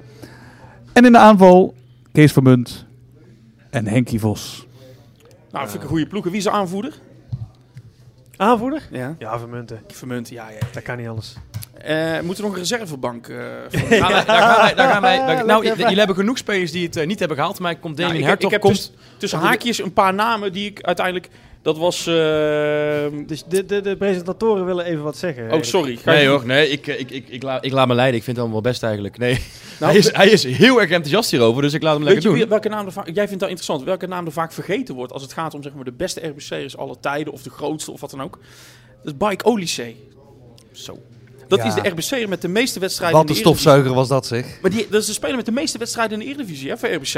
En in de aanval Kees Vermunt en Henkie Vos. Nou, dat vind ik een goede ploeg. En Wie is de aanvoerder? Aanvoerder? Ja. Ja, Vermunten. Vermunt, ja, ja. Dat kan niet anders. Eh moet er nog een reservebank? eh voor? Daar gaan wij, daar gaan wij, nou, jullie hebben genoeg spelers die het eh, niet hebben gehaald, maar komt Damien Nou, ik, Hertog ik heb komt. tussen haakjes een paar namen die ik uiteindelijk... Dat was... eh, Dus de, de, de presentatoren willen even wat zeggen. oh, sorry. Je Nee hoor, nee, ik, ik, ik, ik, laat, ik laat me leiden. Ik vind het allemaal wel best eigenlijk. Nee, Nou, hij, is, hij is heel erg enthousiast hierover, dus ik laat hem lekker je doen. wie- welke naam er vaak, jij vindt dat interessant, welke naam er vaak vergeten wordt als het gaat om zeg maar, de beste RBC'ers aller tijden of de grootste of wat dan ook? Dat is Bike Olysee. Zo. Dat Ja. is de RBC'er met de meeste wedstrijden Wat in een de Eredivisie. stofzuiger was dat, zeg. Maar die, dat is de speler met de meeste wedstrijden in de Eredivisie hè, voor RBC.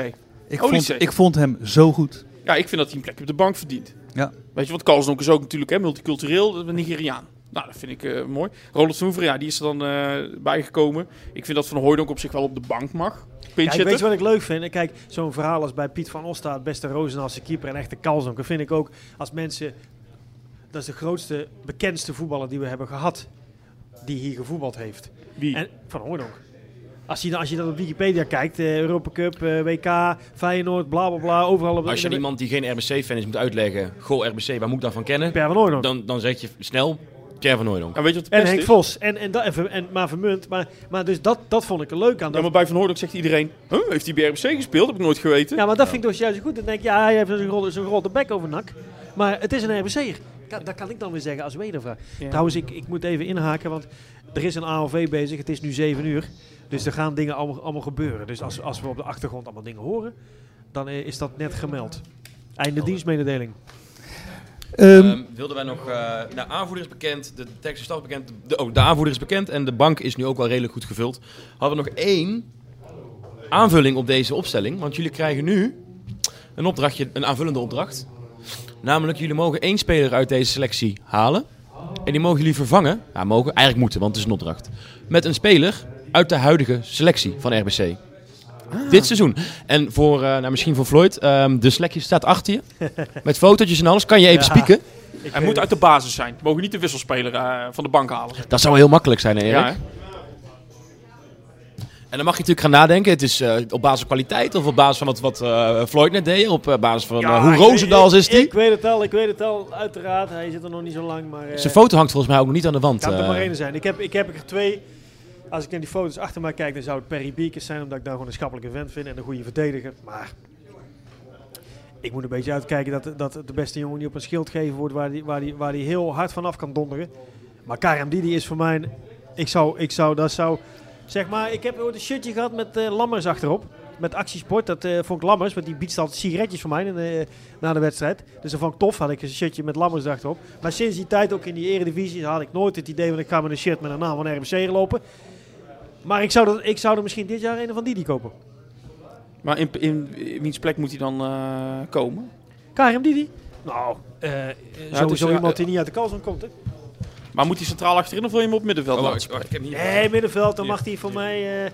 Ik Olysee. vond, ik vond hem zo goed. Ja, ik vind dat hij een plekje op de bank verdient. Ja. Weet je, want Kalsdonk is ook natuurlijk hè, multicultureel, dat is een Nigeriaan. Nou, dat vind ik eh, mooi. Roland van Hoever, ja, die is er dan eh, bijgekomen. Ik vind dat Van Hooydonk op zich wel op de bank mag. Kijk, weet je wat ik leuk vind? Kijk, zo'n verhaal als bij Piet van Osta, het beste Roosendaalse keeper en echte Kalsdonker, vind ik ook als mensen... Dat is de grootste, bekendste voetballer die we hebben gehad, die hier gevoetbald heeft. Wie? En Van Hooydonk. Als je, als je dan op Wikipedia kijkt, eh, Europa Cup, eh, WK, Feyenoord, bla bla bla, overal op Als je iemand die geen RBC-fan is moet uitleggen, goh RBC, waar moet ik daarvan kennen? Per van Hooydonk. Dan, dan zeg je snel Pierre van Hooydonk. En weet je wat de En Henk is? Vos. En, en, dat- en, Ver- en, maar Vermunt. Maar, maar dus dat, dat vond ik er leuk aan. Ja, maar bij Van Hooydonk zegt iedereen, huh, heeft hij bij RBC gespeeld? Heb ik nooit geweten. Ja, maar dat vind ik dus juist goed. Dan denk ik, ja, hij heeft zo'n grote, zo'n grote bek over nak. Maar het is een RBC'er. Dat kan ik dan weer zeggen als wedervraag. Ja. Trouwens, ik, ik moet even inhaken, want er is een AOV bezig. Het is nu 7 uur. Dus er gaan dingen allemaal, allemaal gebeuren. Dus als, als we op de achtergrond allemaal dingen horen, dan eh, is dat net gemeld. Einde dienstmededeling. Ehm, wilden wij nog... nou, aanvoerder is bekend, de staf bekend, de, oh, de aanvoerder is bekend en de bank is nu ook wel redelijk goed gevuld. Hadden we nog één aanvulling op deze opstelling, want jullie krijgen nu een opdrachtje, een aanvullende opdracht. Namelijk, jullie mogen één speler uit deze selectie halen. En die mogen jullie vervangen, ja, mogen, eigenlijk moeten, want het is een opdracht. Met een speler uit de huidige selectie van RBC. Dit seizoen. En voor, eh, nou, misschien voor Floyd, ehm, de selectie staat achter je. Met fotootjes en alles. Kan je even Ja. spieken? Hij moet uit de basis zijn. We mogen niet de wisselspeler eh, van de bank halen. Dat zou heel makkelijk zijn, hè, Erik? Ja, hè? En dan mag je natuurlijk gaan nadenken. Het is eh, op basis van kwaliteit of op basis van wat, wat eh, Floyd net deed. Op basis van Ja, hoe Roosendaals is die. Ik weet het al, ik weet het al. Uiteraard, hij zit er nog niet zo lang. Maar, eh, Zijn foto hangt volgens mij ook nog niet aan de wand. Kan er maar één zijn. Ik heb, ik heb er twee. Als ik naar die foto's achter mij kijk, dan zou het Perry Biekers zijn. Omdat ik daar gewoon een schappelijke vent vind en een goede verdediger. Maar ik moet een beetje uitkijken dat, dat de beste jongen niet op een schild gegeven wordt waar die, waar die, waar heel hard vanaf kan donderen. Maar Karim Didi is voor mij... Ik zou, ik zou, dat zou... Zeg maar, ik heb ooit een shirtje gehad met eh, Lammers achterop. Met actiesport. Dat eh, vond ik Lammers. Want die biedt altijd sigaretjes voor mij de- na de wedstrijd. Dus dat vond ik tof. Had ik een shirtje met Lammers achterop. Maar sinds die tijd ook in die eredivisie had ik nooit het idee van ik ga met een shirt met een naam van RBC lopen. Maar ik zou, dat, ik zou er misschien dit jaar een van Didi kopen. Maar in, in, in wiens plek moet hij dan eh, komen? Karim Didi? Nou, eh, het sowieso is, iemand die niet uit de kalsum komt. Hè? Maar moet hij centraal achterin of wil je hem op middenveld Oh, laten wacht, wacht, spelen? ik heb hier- Nee, middenveld, dan mag hij voor mij...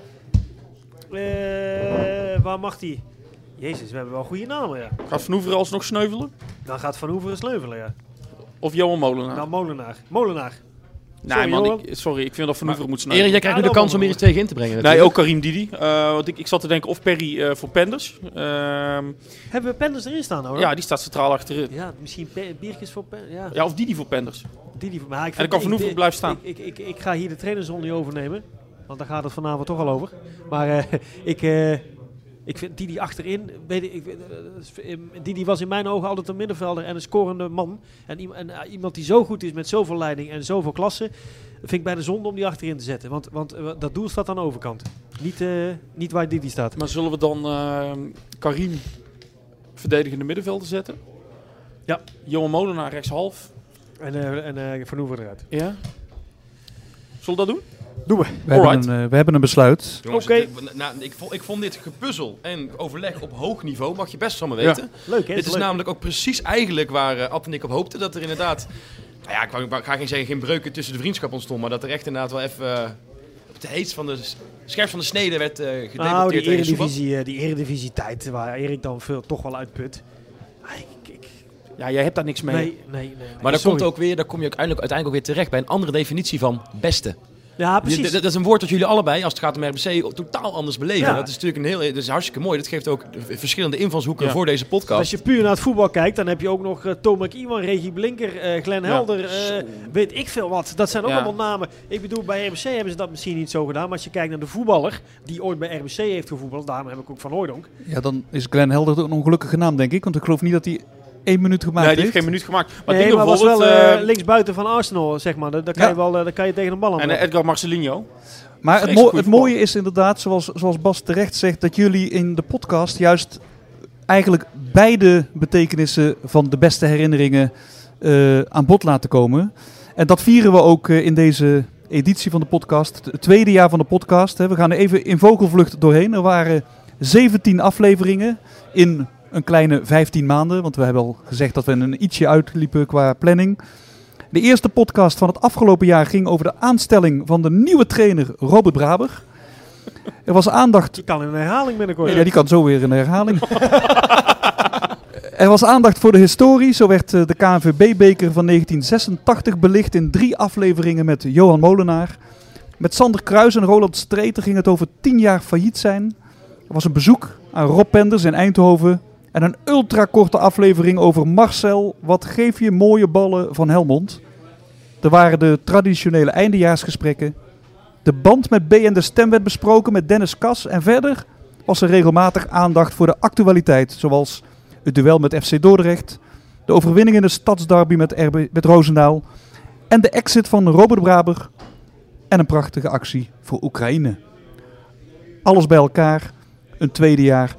eh, eh, waar mag hij? Jezus, we hebben wel goede namen, ja. Gaat Van Hoever alsnog sneuvelen? Dan gaat Van Hoeveren sleuvelen, ja. Of Johan Molenaar? Nou, Molenaar. Molenaar. Nee, sorry, man, ik, sorry, ik vind dat Van Hoever moet Erik, sneuvelen. jij krijgt nu de kans om hier eens tegen in te brengen. Nee, ook Karim Didi. Eh, want ik, ik zat te denken of Perry eh, voor Penders. Ehm, Hebben we Penders erin staan, hoor? ja, die staat centraal achterin. Ja, misschien Biertjes voor Penders. Ja. Ja, of Didi voor Penders. Didi voor mij. Ik En dan kan Van ik- blijven staan. Ik, ik, ik, ik ga hier de trainerzon niet overnemen. Want daar gaat het vanavond toch al over. Maar eh, ik, eh, ik vind Didi achterin. Weet ik, eh, eh, Didi was in mijn ogen altijd een middenvelder en een scorende man. En, eh, iemand die zo goed is met zoveel leiding en zoveel klasse. Vind ik bijna zonde om die achterin te zetten. Want, want dat doel staat aan de overkant. Niet, niet waar Didi staat. Maar zullen we dan ehm, Karim verdedigende middenvelder zetten? Ja. Johan Molenaar rechtshalf. En, en Van Hoeven eruit. Ja. Zullen we dat doen? Doen we. We, hebben een, eh, we hebben een besluit. Jongens, Oké. dit- nou, ik, vond, ik vond dit gepuzzel en overleg op hoog niveau, mag je best van me weten. Leuk, hè? Dit is Leuk. namelijk ook precies eigenlijk waar eh, Ad en ik op hoopten. Dat er inderdaad, nou ja, ik, wou- ik ga geen zeggen geen breuken tussen de vriendschap ontstond, maar dat er echt inderdaad wel even eh, op de heetst van de s- scherp van de snede werd eh gedebatteerd Nou, die eredivisie, die eredivisie tijd waar Erik dan veel, toch wel uitput. Ah, ik- ik- Ja, jij hebt daar niks mee. Nee, nee, nee. nee. Maar dan, Sorry. komt ook weer, dan kom je ook uiteindelijk, uiteindelijk ook weer terecht bij een andere definitie van beste. Ja, precies. Dat, dat is een woord dat jullie allebei, als het gaat om RBC, totaal anders beleven. Ja. Dat is natuurlijk een heel, dat is hartstikke mooi. Dat geeft ook verschillende invalshoeken Ja. voor deze podcast. Als je puur naar het voetbal kijkt, dan heb je ook nog uh, Tom McEwan, Regie Blinker, eh Glenn Ja. Helder, eh, weet ik veel wat. Dat zijn ook Ja. allemaal namen. Ik bedoel, bij RBC hebben ze dat misschien niet zo gedaan. Maar als je kijkt naar de voetballer die ooit bij RBC heeft gevoetbald, daarom heb ik ook Van Hooydonk. Ja, dan is Glenn Helder een ongelukkige naam, denk ik. Want ik geloof niet dat hij één minuut gemaakt Nee, die heeft. geen minuut gemaakt. Maar nee, dingen maar was wel bijvoorbeeld, eh, eh, linksbuiten van Arsenal, zeg maar. Daar daar kan, Ja. je wel, eh, daar kan je tegen een bal aan En. Edgar Marcelinho. Maar het, mo- het mooie is inderdaad, zoals, zoals Bas terecht zegt, dat jullie in de podcast juist eigenlijk beide betekenissen van de beste herinneringen eh, aan bod laten komen. En dat vieren we ook in deze editie van de podcast. Het tweede jaar van de podcast. Hè. We gaan er even in vogelvlucht doorheen. Er waren 17 afleveringen in een kleine 15 maanden. Want we hebben al gezegd dat we een ietsje uitliepen qua planning. De eerste podcast van het afgelopen jaar ging over de aanstelling van de nieuwe trainer Robert Braber. Er was aandacht. Die kan in een herhaling binnenkort. Ja, die kan zo weer in een herhaling. Er was aandacht voor de historie. Zo werd eh, de KNVB-beker van 1986 belicht in drie afleveringen met Johan Molenaar. Met Sander Kruis en Roland Streeter ging het over tien jaar failliet zijn. Er was een bezoek aan Rob Penders in Eindhoven. En een ultrakorte aflevering over Marcel. Wat geef je mooie ballen van Helmond. Er waren de traditionele eindejaarsgesprekken. De band met B en de stem werd besproken met Dennis Kas. En verder was er regelmatig aandacht voor de actualiteit. Zoals het duel met FC Dordrecht. De overwinning in de stadsderby met, RB, met Roosendaal. En de exit van Robert Braber. En een prachtige actie voor Oekraïne. Alles bij elkaar. Een tweede jaar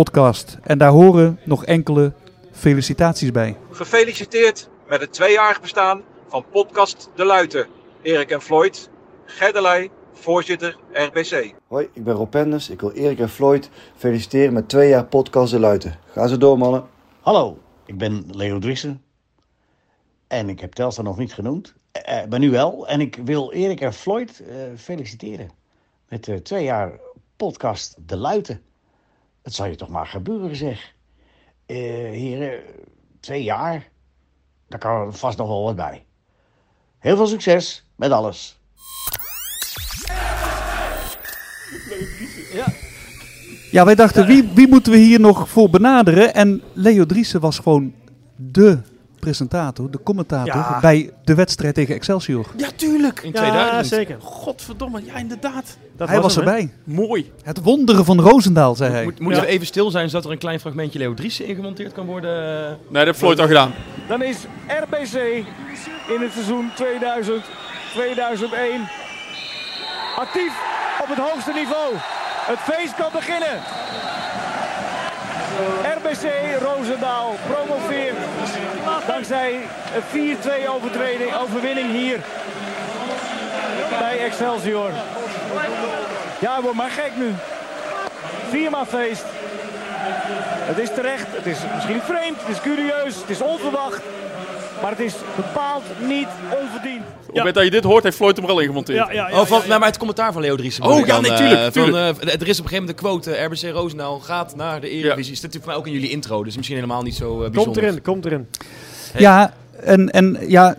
podcast. En daar horen nog enkele felicitaties bij. Gefeliciteerd met het tweejarig bestaan van podcast De Luiten. Erik en Floyd, Gerdelij, voorzitter RBC. Hoi, ik ben Rob Penders. Ik wil Erik en Floyd feliciteren met twee jaar podcast De Luiten. Ga zo door, mannen. Hallo, ik ben Leo Driessen. En ik heb Telstar nog niet genoemd. Eh, maar nu wel. En ik wil Erik en Floyd eh, feliciteren. Met de twee jaar podcast De Luiten. Het zal je toch maar gebeuren, zeg. Eh heren, twee jaar. Daar kan er vast nog wel wat bij. Heel veel succes met alles. Ja, wij dachten, wie, wie moeten we hier nog voor benaderen? En Leo Driessen was gewoon de presentator, de commentator Ja. bij de wedstrijd tegen Excelsior. Ja, tuurlijk. In 2000. zeker. Godverdomme, ja, inderdaad. hij was, erbij. Mooi. Het wonderen van Roosendaal, zei hij. Moet, moeten we even stil zijn zodat er een klein fragmentje Leo Driessen ingemonteerd kan worden? Nee, dat heeft Floyd al gedaan. Dan is RBC in het seizoen 2000, 2001 actief op het hoogste niveau. Het feest kan beginnen. RBC Roosendaal promoveert dankzij een 4-2 overtreding, overwinning hier bij Excelsior. Ja, word maar gek nu. Viermaal feest. Het is terecht, het is misschien vreemd, het is curieus, het is onverwacht. Maar het is bepaald niet onverdiend. Op het moment dat je dit hoort, heeft Floyd hem er al ingemonteerd. oh, van, nou, maar het commentaar van Leo Driessen. Oh, ja, dan, nee, tuurlijk, eh. Van, eh, er is op een gegeven moment een quote, eh, RBC Roosendaal gaat naar de Eredivisie. Is natuurlijk voor mij ook in jullie intro, dus misschien helemaal niet zo bijzonder. Komt erin, komt erin. Ja, en, en ja,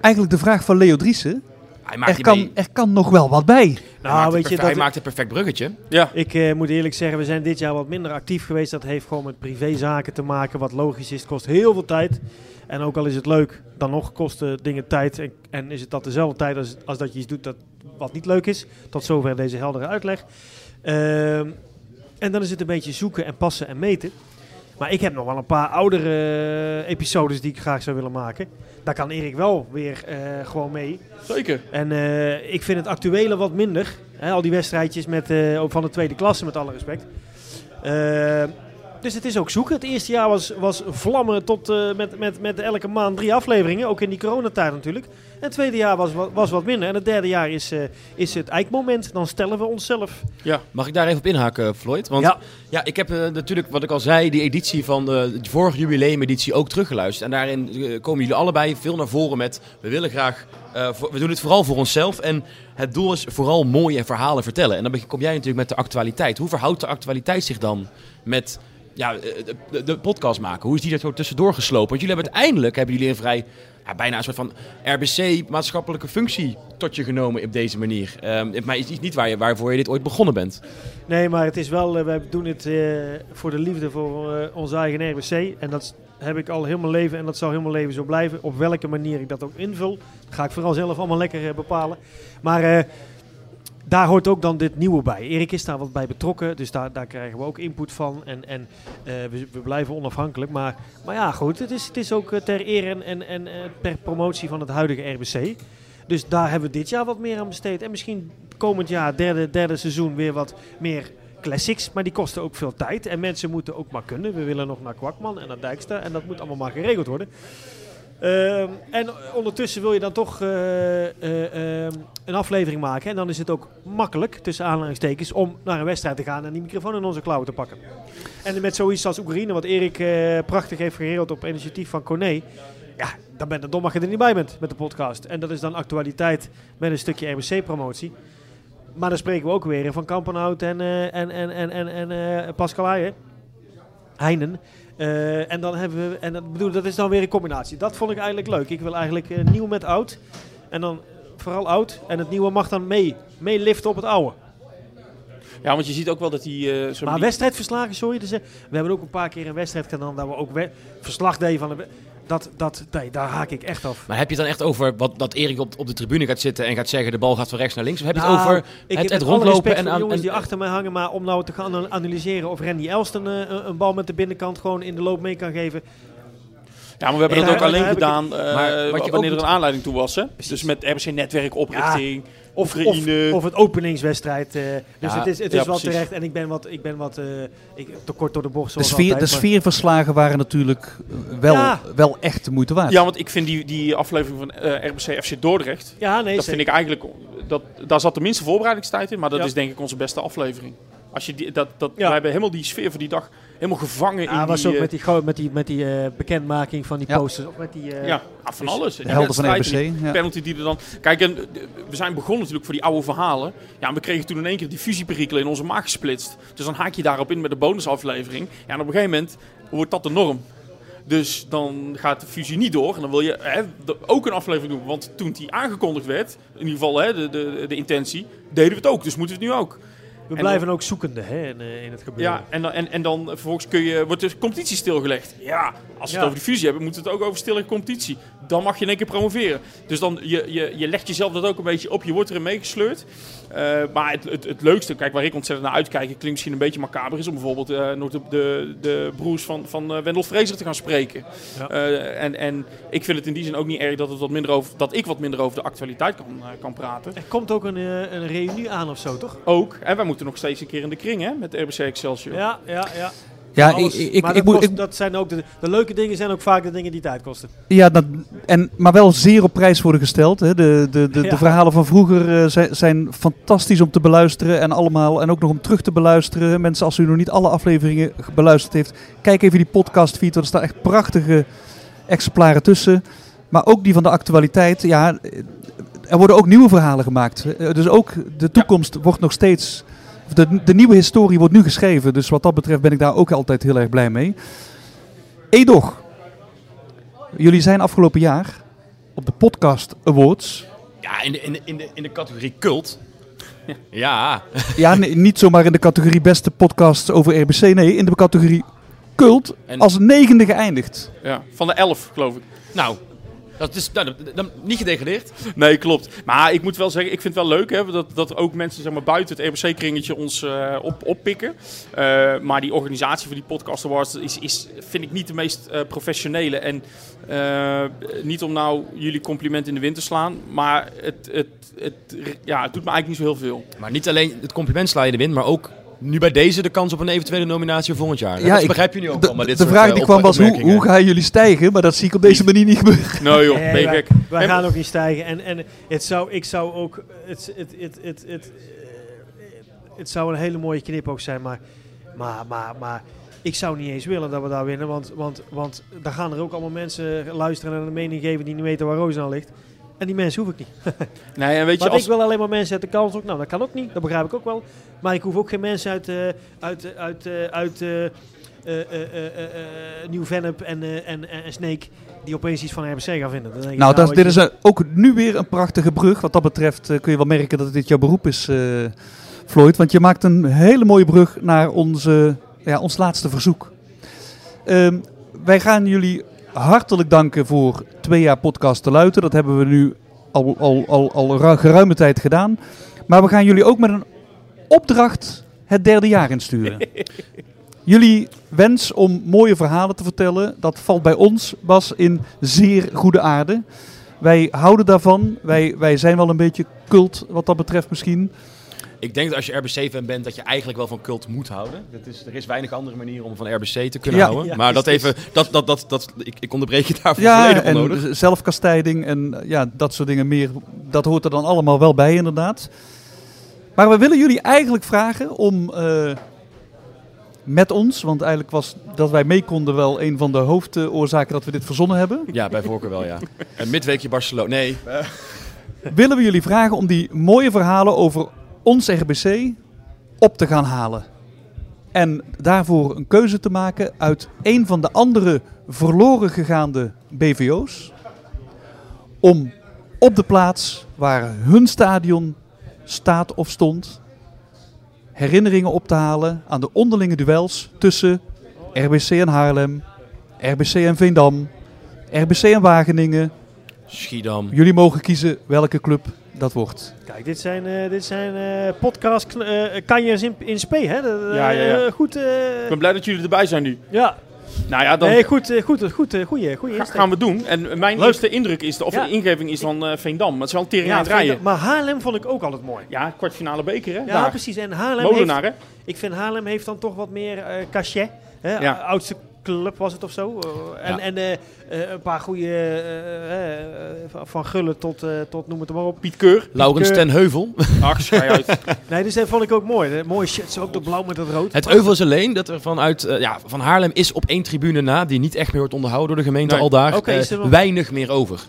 eigenlijk de vraag van Leo Driessen. Hij maakt Er die kan, mee. er kan nog wel wat bij. Hij Nou, maakt, weet het je, perfe- hij dat- maakt een perfect bruggetje. Ja. Ik eh, moet eerlijk zeggen, we zijn dit jaar wat minder actief geweest. Dat heeft gewoon met privézaken te maken, wat logisch is. Het kost heel veel tijd. En ook al is het leuk, dan nog kosten dingen tijd. En, en is het dat dezelfde tijd als, als dat je iets doet dat, wat niet leuk is. Tot zover deze heldere uitleg. Ehm, en dan is het een beetje zoeken en passen en meten. Maar ik heb nog wel een paar oudere episodes die ik graag zou willen maken. Daar kan Erik wel weer eh, gewoon mee. Zeker. En eh, ik vind het actuele wat minder. Hè, al die wedstrijdjes met, eh, ook van de tweede klasse, met alle respect. Dus het is ook zoeken. Het eerste jaar was, was vlammen tot, met, met, met elke maand drie afleveringen. Ook in die coronatijd natuurlijk. Het tweede jaar was, wa- was wat minder. En het derde jaar is, eh, is het eikmoment. Dan stellen we onszelf. Ja. Mag ik daar even op inhaken, Floyd? Want Ja. ja, ik heb eh, natuurlijk, wat ik al zei, die editie van de, de vorige jubileumeditie ook teruggeluisterd. En daarin eh, komen jullie allebei veel naar voren met, we willen graag, eh, voor- we doen het vooral voor onszelf. En het doel is vooral mooie verhalen vertellen. En dan kom jij natuurlijk met de actualiteit. Hoe verhoudt de actualiteit zich dan met ja, eh, de, de, de podcast maken? Hoe is die er zo tussendoor geslopen? Want jullie hebben uiteindelijk, hebben jullie een vrij, bijna een soort van RBC maatschappelijke functie tot je genomen op deze manier. Ehm, maar het is niet waar je, waarvoor je dit ooit begonnen bent. Nee, maar het is wel, eh, wij doen het eh, voor de liefde voor eh, onze eigen RBC. En dat heb ik al heel mijn leven en dat zal heel mijn leven zo blijven. Op welke manier ik dat ook invul, ga ik vooral zelf allemaal lekker eh, bepalen. Maar eh, daar hoort ook dan dit nieuwe bij. Erik is daar wat bij betrokken, dus daar, daar krijgen we ook input van. En, en eh, we, we blijven onafhankelijk. Maar, maar ja, goed, het is, het is ook eh, ter eer en, en, en eh, per promotie van het huidige RBC. Dus daar hebben we dit jaar wat meer aan besteed. En misschien komend jaar, derde, derde seizoen, weer wat meer classics. Maar die kosten ook veel tijd. En mensen moeten ook maar kunnen. We willen nog naar Kwakman en naar Dijkstra. En dat moet allemaal maar geregeld worden. Ehm, en ondertussen wil je dan toch eh, eh, ehm, een aflevering maken. En dan is het ook makkelijk, tussen aanhalingstekens, om naar een wedstrijd te gaan en die microfoon in onze klauwen te pakken. En met zoiets als Oekraïne, wat Erik eh, prachtig heeft geregeld op initiatief van Corné. Ja, dan ben je dom als je er niet bij bent met de podcast. En dat is dan actualiteit met een stukje RBC-promotie. Maar dan spreken we ook weer van Kampenhout en, eh, en, en, en, en. Heinen. Eh, en dan hebben we, en dat, bedoel, dat is dan weer een combinatie. Dat vond ik eigenlijk leuk. Ik wil eigenlijk eh, nieuw met oud. En dan vooral oud. En het nieuwe mag dan mee, mee liften op het oude. Ja, want je ziet ook wel dat die... zo'n Maar die- wedstrijdverslagen, sorry. Dus, we hebben ook een paar keer een wedstrijd gedaan dat we ook verslag deden van de... Dat, dat, nee, daar haak ik echt af. Maar heb je het dan echt over wat, dat Erik op, op de tribune gaat zitten en gaat zeggen de bal gaat van rechts naar links? Of heb je Nou, het over ik het, heb rondlopen en aan... jongens en- die achter mij hangen, maar om nou te gaan analyseren of Randy Elston eh, een, een bal met de binnenkant gewoon in de loop mee kan geven. Ja, maar we hebben En dat ook alleen gedaan het- eh, Maar wat je wanneer ook er een aanleiding toe was. Hè? Dus met RBC-netwerk, oprichting, Of, of, of het openingswedstrijd. eh, dus Ja, het is, het ja, is wel precies. terecht. En ik ben wat, ik ben wat eh, ik, te kort door de bocht. De, zoals sfeer, de altijd, maar- sfeerverslagen waren natuurlijk eh, wel, Ja. wel echt de moeite waard. Ja, want ik vind die, die aflevering van RBC FC Dordrecht... Ja, nee, dat zeker. vind ik eigenlijk... Dat, daar zat de minste voorbereidingstijd in, maar dat Ja. is denk ik onze beste aflevering. Als je die, dat, dat, Ja. Wij hebben helemaal die sfeer van die dag helemaal gevangen Ja, in was die... ook eh, met die, met die, met die eh, bekendmaking van die Ja. posters. Of met die, eh, ja, ah, van dus- alles. de Die helden van die penalty die er dan... Kijk, en, we zijn begonnen natuurlijk voor die oude verhalen. Ja, en we kregen toen in één keer die fusieperikelen in onze maag gesplitst. Dus dan haak je daarop in met de bonusaflevering. Ja, en op een gegeven moment wordt dat de norm. Dus dan gaat de fusie niet door. En dan wil je hè, ook een aflevering doen. Want toen die aangekondigd werd, in ieder geval hè, de, de, de intentie, deden we het ook. Dus moeten we het nu ook. We En blijven dan- ook zoekende hè, in, eh, in het gebeuren. ja, en dan, en, en dan vervolgens kun je, wordt de competitie stilgelegd. Ja, als we Ja. het over de fusie hebben, moet het ook over stille competitie. Dan mag je in één keer promoveren. Dus dan, je, je, je legt jezelf dat ook een beetje op. Je wordt erin meegesleurd. Eh, maar het, het, het leukste, kijk, waar ik ontzettend naar uitkijk, klinkt misschien een beetje macaber, is om bijvoorbeeld eh, nog de, de, de broers van, van eh, Wendel Fraser te gaan spreken. Ja. En, en ik vind het in die zin ook niet erg dat, het wat minder over, dat ik wat minder over de actualiteit kan, kan praten. Er komt ook een, een reunie aan of zo, toch? Ook. En wij moeten nog steeds een keer in de kring, hè, met RBC Excelsior. Ja, ja, ja. Ja, Alles. ik- ik- maar ik dat, moet- kost- ik- dat zijn ook de, de leuke dingen zijn ook vaak de dingen die tijd kosten. Ja, dat, en, maar wel zeer op prijs worden gesteld. Hè. De, de, de, Ja. de verhalen van vroeger eh, zijn, zijn fantastisch om te beluisteren. En allemaal en ook nog om terug te beluisteren. Mensen, als u nog niet alle afleveringen ge- beluisterd heeft, kijk even die podcast feed. want Er staan echt prachtige exemplaren tussen. Maar ook die van de actualiteit. Ja, eh, er worden ook nieuwe verhalen gemaakt. Eh, Dus ook de toekomst wordt nog steeds. De, de nieuwe historie wordt nu geschreven. Dus wat dat betreft ben ik daar ook altijd heel erg blij mee. Edoch. Jullie zijn afgelopen jaar op de Podcast Awards. Ja, in de, in de, in de, in de categorie cult. Ja. Ja, nee, niet zomaar in de categorie beste podcast over RBC. Nee, in de categorie cult En- als negende geëindigd. Ja, van de elf, geloof ik. Nou, dat is nou, dat- niet gedegradeerd. Nee, klopt. Maar ik moet wel zeggen, ik vind het wel leuk hè, dat, dat ook mensen zeg maar, buiten het RBC-kringetje ons eh, op, oppikken. Eh, maar die organisatie van die Podcast Awards is, is, vind ik niet de meest eh, professionele. En niet om nou jullie compliment in de wind te slaan, maar het, het, het, ja, het doet me eigenlijk niet zo heel veel. Maar niet alleen het compliment sla je de wind, maar ook nu bij deze de kans op een eventuele nominatie volgend jaar. Ja, dat ik- begrijp je nu ook. Maar dit de vraag eh, die kwam was, hoe, hoe gaan jullie stijgen? Maar dat zie ik op deze manier niet gebeuren. Nou joh, Nee, ben je wij, gaan ook niet stijgen. En, en het zou, ik zou ook... Het, het, het, het, het, eh, het zou een hele mooie knip ook zijn, maar... Maar, maar, maar ik zou niet eens willen dat we daar winnen. Want, want, want dan gaan er ook allemaal mensen luisteren en een mening geven die niet weten waar Roos aan ligt. En die mensen hoef ik niet. Nee, en weet je, maar als- ik wil alleen maar mensen uit de kans ook. Nou, dat kan ook niet. Dat begrijp ik ook wel. Maar ik hoef ook geen mensen uit, eh, uit, uit, eh, uit eh, eh, eh, eh, eh, Nieuw-Vennep en, eh, en, en, en Sneek die opeens iets van RBC gaan vinden. Dan denk ik, Nou, dit je- is ook nu weer een prachtige brug. Wat dat betreft eh, kun je wel merken dat dit jouw beroep is, eh, Floyd. Want je maakt een hele mooie brug naar onze, ja, ons laatste verzoek. Ehm, wij gaan jullie hartelijk danken voor twee jaar podcast te luiten. Dat hebben we nu al, al, al, al ru- geruime tijd gedaan. Maar we gaan jullie ook met een opdracht het derde jaar insturen. Jullie wens om mooie verhalen te vertellen, dat valt bij ons, Bas, in zeer goede aarde. Wij houden daarvan. Wij, wij zijn wel een beetje cult wat dat betreft misschien. Ik denk dat als je RBC-fan bent, dat je eigenlijk wel van cult moet houden. Dat is, er is weinig andere manier om van RBC te kunnen Ja. houden. Ja, maar is dat even, dat, dat, dat, dat, ik, ik onderbreek je daarvoor Ja, volledig en onnodig. zelfkastijding en eh, ja, dat soort dingen meer. Dat hoort er dan allemaal wel bij, inderdaad. Maar we willen jullie eigenlijk vragen om eh, met ons, want eigenlijk was dat wij mee konden wel een van de hoofdoorzaken dat we dit verzonnen hebben. Ja, bij voorkeur wel, ja. Een midweekje Barcelona. Nee. willen we jullie vragen om die mooie verhalen over ons RBC op te gaan halen. En daarvoor een keuze te maken uit een van de andere verloren gegaande BVO's. Om op de plaats waar hun stadion staat of stond, herinneringen op te halen aan de onderlinge duels tussen RBC en Haarlem, RBC en Veendam, RBC en Wageningen. Schiedam. Jullie mogen kiezen welke club dat wordt. Kijk, dit zijn, eh, dit zijn eh podcast kn- eh, kanjers in, in spe, hè? Dat, eh, Ja, ja, ja. Goed. eh, Ik ben blij dat jullie erbij zijn nu. Ja. Nou ja, dan Nee, goed, eh, goed, goed, eh, goeie, goeie ga- gaan we doen. En mijn Leuk. eerste indruk is, de, of Ja. de ingeving is van eh, Veendam. Maar het is wel een tering Ja, aan het rijden. maar Haarlem vond ik ook altijd mooi. Ja, kwartfinale beker hè? Ja, Daar. precies. En Haarlem Molenaar, heeft, Ik vind Haarlem heeft dan toch wat meer eh cachet. Hè? Ja. Oudste club was het of zo. Eh, en Ja. en eh, eh, een paar goede van- Gullen tot, eh, tot noem het maar op. Piet Keur. Laurens ten Heuvel. Ach, schei uit. Nee, dus dat vond ik ook mooi. De mooie shirts, ook dat blauw met dat rood. Het Euvel is alleen dat er vanuit ja, van Haarlem is op één tribune na, die niet echt meer wordt onderhouden door de gemeente Nee. al daar, wel- weinig meer over.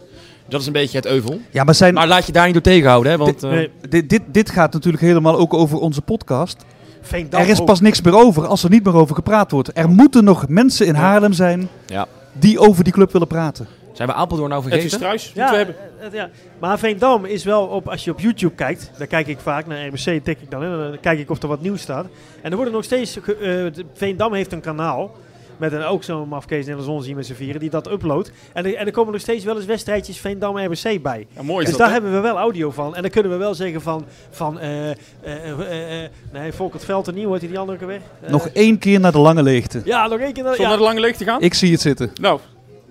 Dat is een beetje het Euvel. Ja, maar zijn, Maar laat je daar niet door tegenhouden, hè? Want, dit, eh, Nee. dit, dit, dit gaat natuurlijk helemaal ook over onze podcast. Veendam er is ook. pas niks meer over als er niet meer over gepraat wordt. Er moeten nog mensen in Haarlem zijn ja. die over die club willen praten. Zijn we Apeldoorn nou vergeten? Struis, Ja, moeten we hebben. eh, eh, ja, maar Veendam is wel op, als je op YouTube kijkt, daar kijk ik vaak naar RBC, tik ik dan in, en dan kijk ik of er wat nieuws staat. En er worden nog steeds, ge- eh, Veendam heeft een kanaal, met een, ook zo'n mafkees zon zien met z'n vieren, die dat uploadt. En, er- en er komen nog steeds wel eens wedstrijdjes Veendam RBC bij. Ja, mooi is dus dat, daar hè? hebben we wel audio van. En dan kunnen we wel zeggen van, van eh, eh, eh, eh, nee, Volkert Veld nieuw, hoort hij die andere keer weg? Eh, Nog één keer naar de lange leegte. Ja, nog één keer. naar- ja. naar de lange leeg te gaan? Ik zie het zitten. Nou,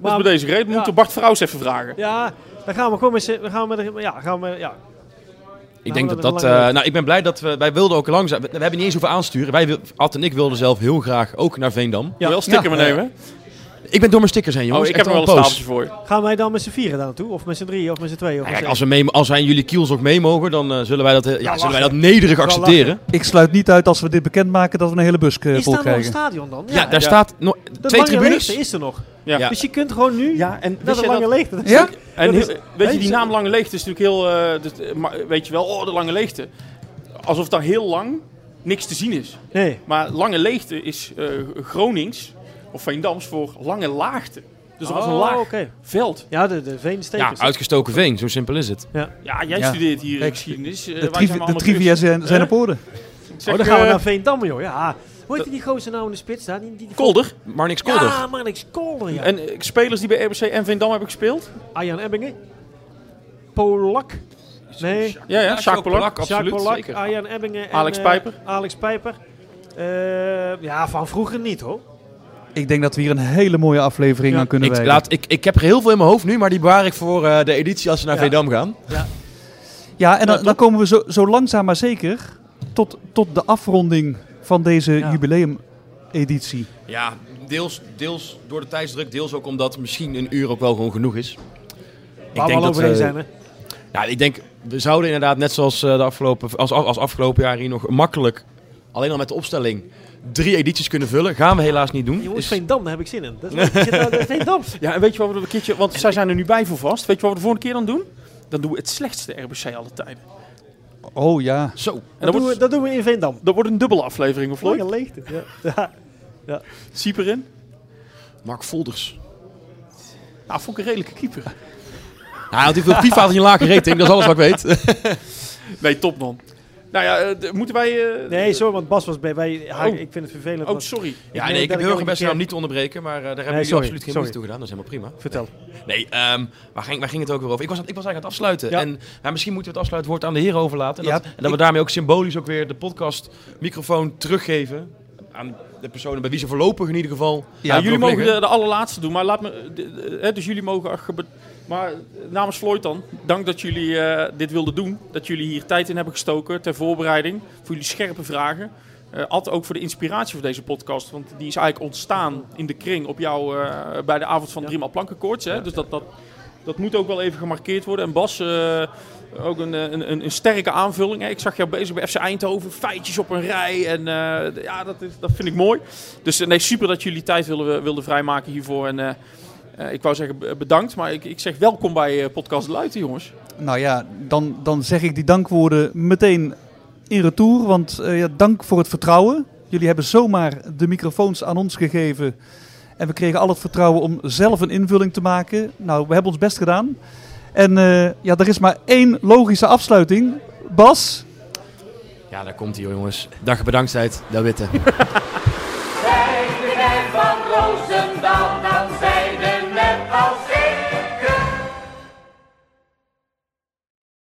dat is bij deze reden. We Ja. moeten Bart Vrouws even vragen. Ja, dan gaan we gewoon met z'n- dan gaan we met, ja, gaan we, ja. Ik Nou, denk dat dat eh, nou, ik ben blij dat we... Wij wilden ook langzaam... We, we hebben niet eens hoeven aansturen. Wij, wil- Ad en ik wilden zelf heel graag ook naar Veendam. Ja. Wel sticker Ja. maar nemen. hè? Ik ben door mijn stickers heen, jongens. Oh, ik heb er wel een poos. stapeltje voor. Gaan wij dan met z'n vieren daar naartoe? Of met z'n drieën? Of met z'n tweeën? Of Ja, met Kijk, z'n als, we mee, als wij en jullie kiels ook mee mogen, dan eh, zullen, wij dat, eh, ja, zullen wij dat nederig Wel accepteren. Ik sluit niet uit als we dit bekendmaken dat we een hele bus eh, Is vol daar nog een krijgen. stadion dan? Ja, daar Ja. staat nog De twee lange tribunes. leegte is er nog. Ja. Ja. Dus je kunt gewoon nu Ja, en naar wist de jij lange dat- leegte. Dat is Ja? En dat heel- is- weet je, die naam Lange Leegte is natuurlijk heel... eh, dat, eh, maar weet je wel, oh, de Lange Leegte. Alsof daar heel lang niks te zien is. Nee. Maar Lange Leegte is eh, Gronings, of Veendams, voor Lange Laagte. Dus er was een Oh, laag veld. Ja, de, de Ja, veenstekers. uitgestoken veen, zo simpel is het. ja. Ja, jij Ja. studeert hier Kijk, geschiedenis. eh, De, zijn de trivia dus. zijn, zijn op orde. Zeg, oh, dan gaan we eh, naar Veendam, joh. Ja. Hoe heet die gozer nou in de spits daar? Die, die, die Kolder. Marnix Kolder. Ja, maar niks Kolder, ja. En eh, spelers die bij RBC en Veendam hebben gespeeld? Arjan Ebbingen. Polak. Nee. Ja, ja, Jacques Jacques Polak. Jacques Polak. Arjan Ebbingen en Alex Pijper. Alex Pijper. Eh, ja, van vroeger niet hoor. Ik denk dat we hier een hele mooie aflevering Ja. aan kunnen Ik, laat, ik, ik heb er heel veel in mijn hoofd nu, maar die bewaar ik voor eh, de editie als we naar Ja. Veendam gaan. Ja, en dan, Ja, dan komen we zo, zo langzaam maar zeker tot, tot de afronding van deze jubileumeditie? Ja, deels, deels door de tijdsdruk, deels ook omdat misschien een uur ook wel gewoon genoeg is. Waar we al over eens zijn, hè? Ja, ik denk, we zouden inderdaad net zoals eh, de afgelopen, als, als afgelopen jaar hier nog makkelijk, alleen al met de opstelling, drie edities kunnen vullen. Gaan we helaas niet doen. Jongens, Is- Veendam, daar heb ik zin in. Dat is, Veendam. Ja, en weet je wat we een keertje... Want zij zijn er nu bij voor vast. Weet je wat we de volgende keer dan doen? Dan doen we het slechtste RBC alle tijden. Oh ja. Zo. En Dat, doen we, wordt, dat doen we in Veendam. dat wordt een dubbele aflevering, of Floyd? Lange leegte. Ja. Ja. ja. Siep erin. Mark Volders. Nou, vond ik een redelijke keeper. Nou, want die veel FIFA had hij een lage rating, dat is alles wat ik weet. Nee, top man. Nou ja, eh, moeten wij... eh, Nee, sorry, want Bas was bij. wij ja, Oh. Ik vind het vervelend. Oh, want- sorry. Ja, meen nee, dat ik heb heel erg best keer- om niet te onderbreken, maar eh, daar hebben jullie absoluut geen moeite toe gedaan. Dat is helemaal prima. Vertel. Nee, ehm, waar, ging, waar ging het ook weer over? Ik was, ik was eigenlijk aan het afsluiten. Ja. En nou, misschien moeten we het afsluitwoord aan de heren overlaten. En, Ja, dat, en dat we daarmee ook symbolisch ook weer de podcast microfoon teruggeven aan de personen bij wie ze voorlopig in ieder geval... Ja, jullie mogen de, de allerlaatste doen, maar laat me. de- de- hè, dus jullie mogen. Maar eh, namens Floyd dan, dank dat jullie eh, dit wilden doen. Dat jullie hier tijd in hebben gestoken ter voorbereiding. Voor jullie scherpe vragen. Eh altijd ook voor de inspiratie voor deze podcast. Want die is eigenlijk ontstaan in de kring op jou bij de avond van driemaal plankenkoorts. Hè? Dus dat, dat, dat moet ook wel even gemarkeerd worden. En Bas, ook een, een, een, sterke aanvulling. Hè? Ik zag jou bezig bij FC Eindhoven, feitjes op een rij. En ja, dat, is, dat vind ik mooi. Dus nee, super dat jullie tijd wilden, wilden vrijmaken hiervoor. En ik wou zeggen be- bedankt, maar ik, ik zeg welkom bij eh, Podcast Luiten, jongens. Nou ja, dan, dan zeg ik die dankwoorden meteen in retour. Want eh, ja, dank voor het vertrouwen. Jullie hebben zomaar de microfoons aan ons gegeven. En we kregen al het vertrouwen om zelf een invulling te maken. Nou, we hebben ons best gedaan. En eh, ja, er is maar één logische afsluiting. Bas, Ja, daar komt hij jongens. Dag bedanktheid, de witte. Zij de van Roosendaal, dan zij